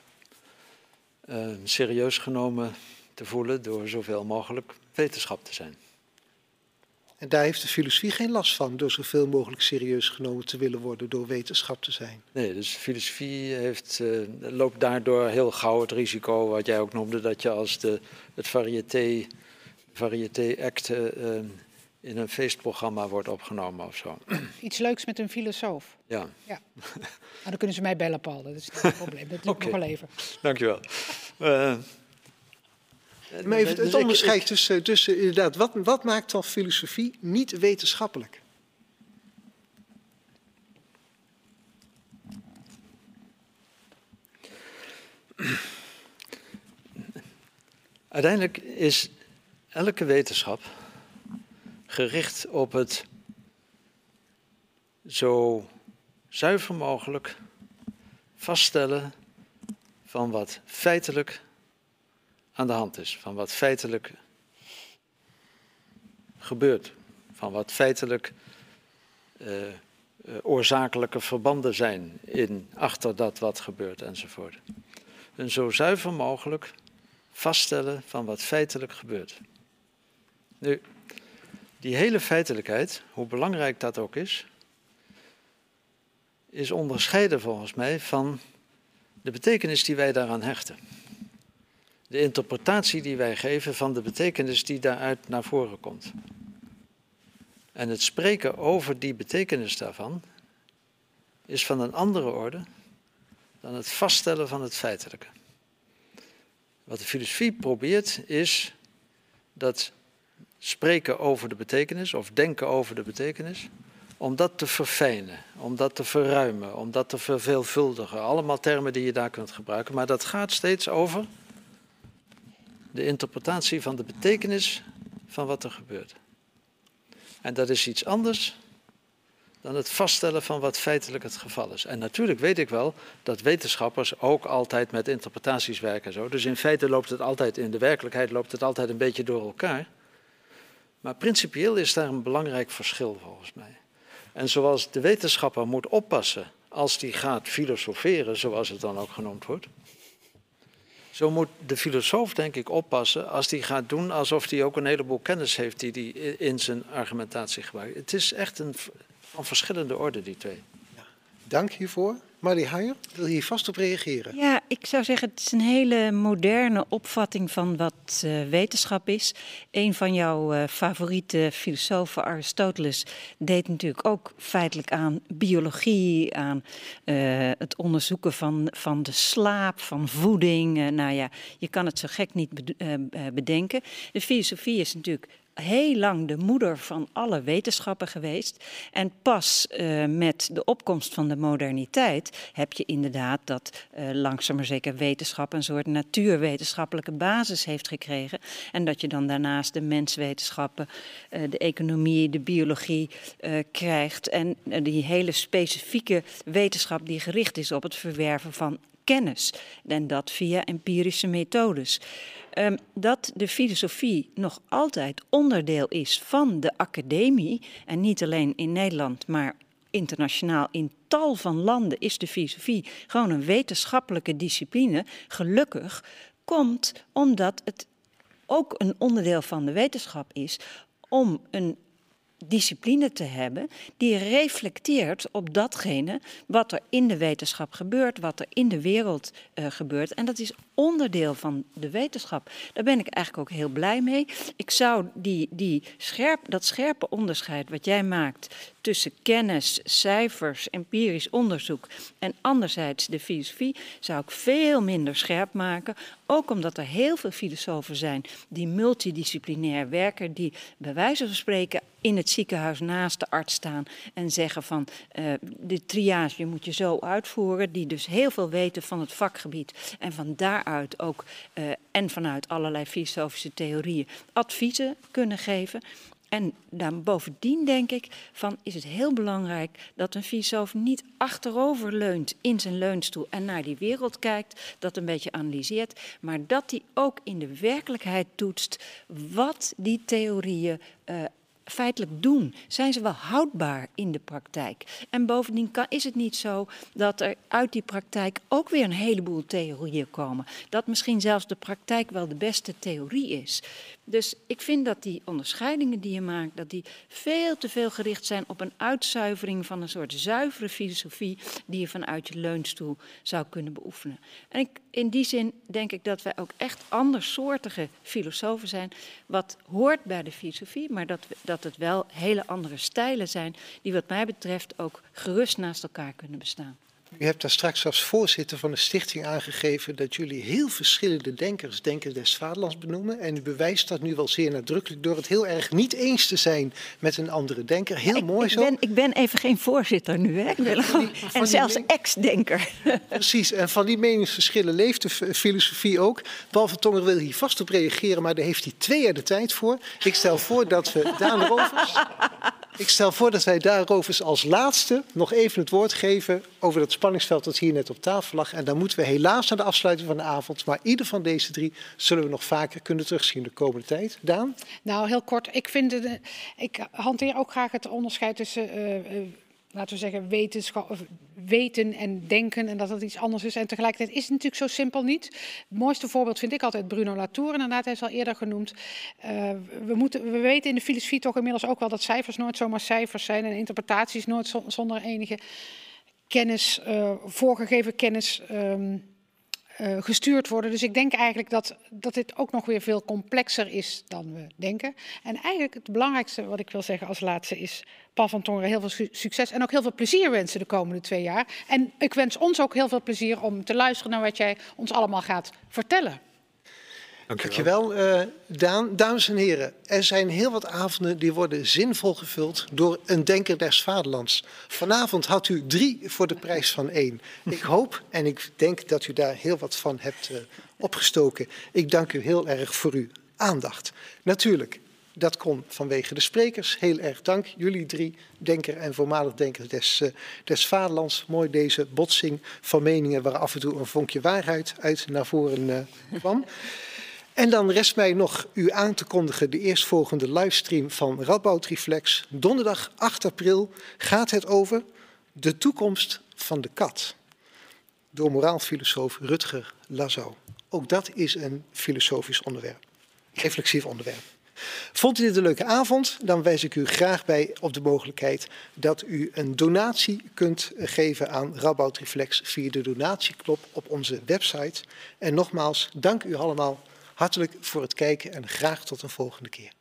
uh, serieus genomen te voelen door zoveel mogelijk wetenschap te zijn. En daar heeft de filosofie geen last van, door zoveel mogelijk serieus genomen te willen worden door wetenschap te zijn. Nee, dus filosofie heeft, uh, loopt daardoor heel gauw het risico, wat jij ook noemde, dat je als de, het variété, variété act uh, in een feestprogramma wordt opgenomen of zo. Iets leuks met een filosoof. Ja. ja. Nou, dan kunnen ze mij bellen, Paul. Dat is niet probleem. Dat doe okay. nog wel even. Dankjewel. Uh, maar even het onderscheid tussen, tussen inderdaad, wat, wat maakt dan filosofie niet wetenschappelijk? Uiteindelijk is elke wetenschap gericht op het zo zuiver mogelijk vaststellen van wat feitelijk aan de hand is, van wat feitelijk gebeurt, van wat feitelijk uh, uh, oorzakelijke verbanden zijn in, achter dat wat gebeurt enzovoort. Een zo zuiver mogelijk vaststellen van wat feitelijk gebeurt. Nu, die hele feitelijkheid, hoe belangrijk dat ook is, is onderscheiden volgens mij van de betekenis die wij daaraan hechten de interpretatie die wij geven van de betekenis die daaruit naar voren komt. En het spreken over die betekenis daarvan is van een andere orde dan het vaststellen van het feitelijke. Wat de filosofie probeert is dat spreken over de betekenis of denken over de betekenis, om dat te verfijnen, om dat te verruimen, om dat te verveelvuldigen. Allemaal termen die je daar kunt gebruiken, maar dat gaat steeds over de interpretatie van de betekenis van wat er gebeurt. En dat is iets anders dan het vaststellen van wat feitelijk het geval is. En natuurlijk weet ik wel dat wetenschappers ook altijd met interpretaties werken. Zo. Dus in feite loopt het altijd, in de werkelijkheid loopt het altijd een beetje door elkaar. Maar principieel is daar een belangrijk verschil volgens mij. En zoals de wetenschapper moet oppassen als die gaat filosoferen, zoals het dan ook genoemd wordt, Zo moet de filosoof denk ik oppassen als hij gaat doen alsof hij ook een heleboel kennis heeft die hij in zijn argumentatie gebruikt. Het is echt een, van verschillende orde, die twee. Dank hiervoor. Marlie Huijer, wil je hier vast op reageren? Ja, ik zou zeggen, het is een hele moderne opvatting van wat uh, wetenschap is. Een van jouw uh, favoriete filosofen, Aristoteles, deed natuurlijk ook feitelijk aan biologie, aan uh, het onderzoeken van, van de slaap, van voeding. nou ja, je kan het zo gek niet bedenken. De filosofie is natuurlijk heel lang de moeder van alle wetenschappen geweest. En pas uh, met de opkomst van de moderniteit heb je inderdaad dat uh, zeker wetenschap een soort natuurwetenschappelijke basis heeft gekregen. En dat je dan daarnaast de menswetenschappen, uh, de economie, de biologie krijgt. En die hele specifieke wetenschap die gericht is op het verwerven van kennis. En dat via empirische methodes. Um, dat de filosofie nog altijd onderdeel is van de academie. En niet alleen in Nederland, maar internationaal in tal van landen is de filosofie gewoon een wetenschappelijke discipline. Gelukkig komt omdat het ook een onderdeel van de wetenschap is om een discipline te hebben die reflecteert op datgene wat er in de wetenschap gebeurt, wat er in de wereld uh, gebeurt. En dat is onderdeel van de wetenschap. Daar ben ik eigenlijk ook heel blij mee. Ik zou die, die scherp, dat scherpe onderscheid wat jij maakt tussen kennis, cijfers, empirisch onderzoek en anderzijds de filosofie, zou ik veel minder scherp maken. Ook omdat er heel veel filosofen zijn die multidisciplinair werken, die bij wijze van spreken in het ziekenhuis naast de arts staan en zeggen van uh, de triage moet je zo uitvoeren, die dus heel veel weten van het vakgebied en van daaruit ook uh, en vanuit allerlei filosofische theorieën adviezen kunnen geven. En dan bovendien denk ik van is het heel belangrijk dat een filosoof niet achterover leunt in zijn leunstoel en naar die wereld kijkt, dat een beetje analyseert, maar dat hij ook in de werkelijkheid toetst wat die theorieën uh, feitelijk doen? Zijn ze wel houdbaar in de praktijk? En bovendien kan, is het niet zo dat er uit die praktijk ook weer een heleboel theorieën komen. Dat misschien zelfs de praktijk wel de beste theorie is. Dus ik vind dat die onderscheidingen die je maakt, dat die veel te veel gericht zijn op een uitzuivering van een soort zuivere filosofie die je vanuit je leunstoel zou kunnen beoefenen. En ik, in die zin denk ik dat wij ook echt andersoortige filosofen zijn, wat hoort bij de filosofie, maar dat, dat het wel hele andere stijlen zijn die wat mij betreft ook gerust naast elkaar kunnen bestaan. U hebt daar straks als voorzitter van de stichting aangegeven dat jullie heel verschillende denkers, denkers des vaderlands benoemen. En u bewijst dat nu wel zeer nadrukkelijk door het heel erg niet eens te zijn met een andere denker. Heel ik, mooi ik zo. Ben, ik ben even geen voorzitter nu, hè? Ik ben gewoon, en zelfs ex-denker. Precies, en van die meningsverschillen leeft de filosofie ook. Paul Tonger wil hier vast op reageren, maar daar heeft hij twee jaar de tijd voor. Ik stel voor dat we Daan Rovers... Ik stel voor dat wij daarover als laatste nog even het woord geven over dat spanningsveld dat hier net op tafel lag. En dan moeten we helaas naar de afsluiting van de avond. Maar ieder van deze drie zullen we nog vaker kunnen terugzien de komende tijd. Daan? Nou, heel kort. Ik, vind ik hanteer ook graag het onderscheid tussen uh, uh, laten we zeggen, wetenschap, weten en denken en dat het iets anders is. En tegelijkertijd is het natuurlijk zo simpel niet. Het mooiste voorbeeld vind ik altijd Bruno Latour, inderdaad, hij is al eerder genoemd. Uh, we, moeten, we weten in de filosofie toch inmiddels ook wel dat cijfers nooit zomaar cijfers zijn en interpretaties nooit zonder enige kennis, uh, voorgegeven kennis. Um, uh, gestuurd worden. Dus ik denk eigenlijk dat, dat dit ook nog weer veel complexer is dan we denken. En eigenlijk het belangrijkste wat ik wil zeggen als laatste is... Paul van Tongeren heel veel su succes en ook heel veel plezier wensen de komende twee jaar. En ik wens ons ook heel veel plezier om te luisteren naar wat jij ons allemaal gaat vertellen. Dankjewel, Dankjewel uh, Daan. Dames en heren, er zijn heel wat avonden die worden zinvol gevuld door een denker des vaderlands. Vanavond had u drie voor de prijs van één. Ik hoop en ik denk dat u daar heel wat van hebt uh, opgestoken. Ik dank u heel erg voor uw aandacht. Natuurlijk, dat kon vanwege de sprekers. Heel erg dank, jullie drie, denker en voormalig denker des, uh, des vaderlands. Mooi deze botsing van meningen waar af en toe een vonkje waarheid uit naar voren kwam. En dan rest mij nog u aan te kondigen de eerstvolgende livestream van Radboud Reflex. Donderdag 8 april gaat het over de toekomst van de kat. Door moraalfilosoof Rutger Lazau. Ook dat is een filosofisch onderwerp, reflexief onderwerp. Vond u dit een leuke avond? Dan wijs ik u graag bij op de mogelijkheid dat u een donatie kunt geven aan Rabout Reflex via de donatieknop op onze website. En nogmaals, dank u allemaal hartelijk voor het kijken en graag tot een volgende keer.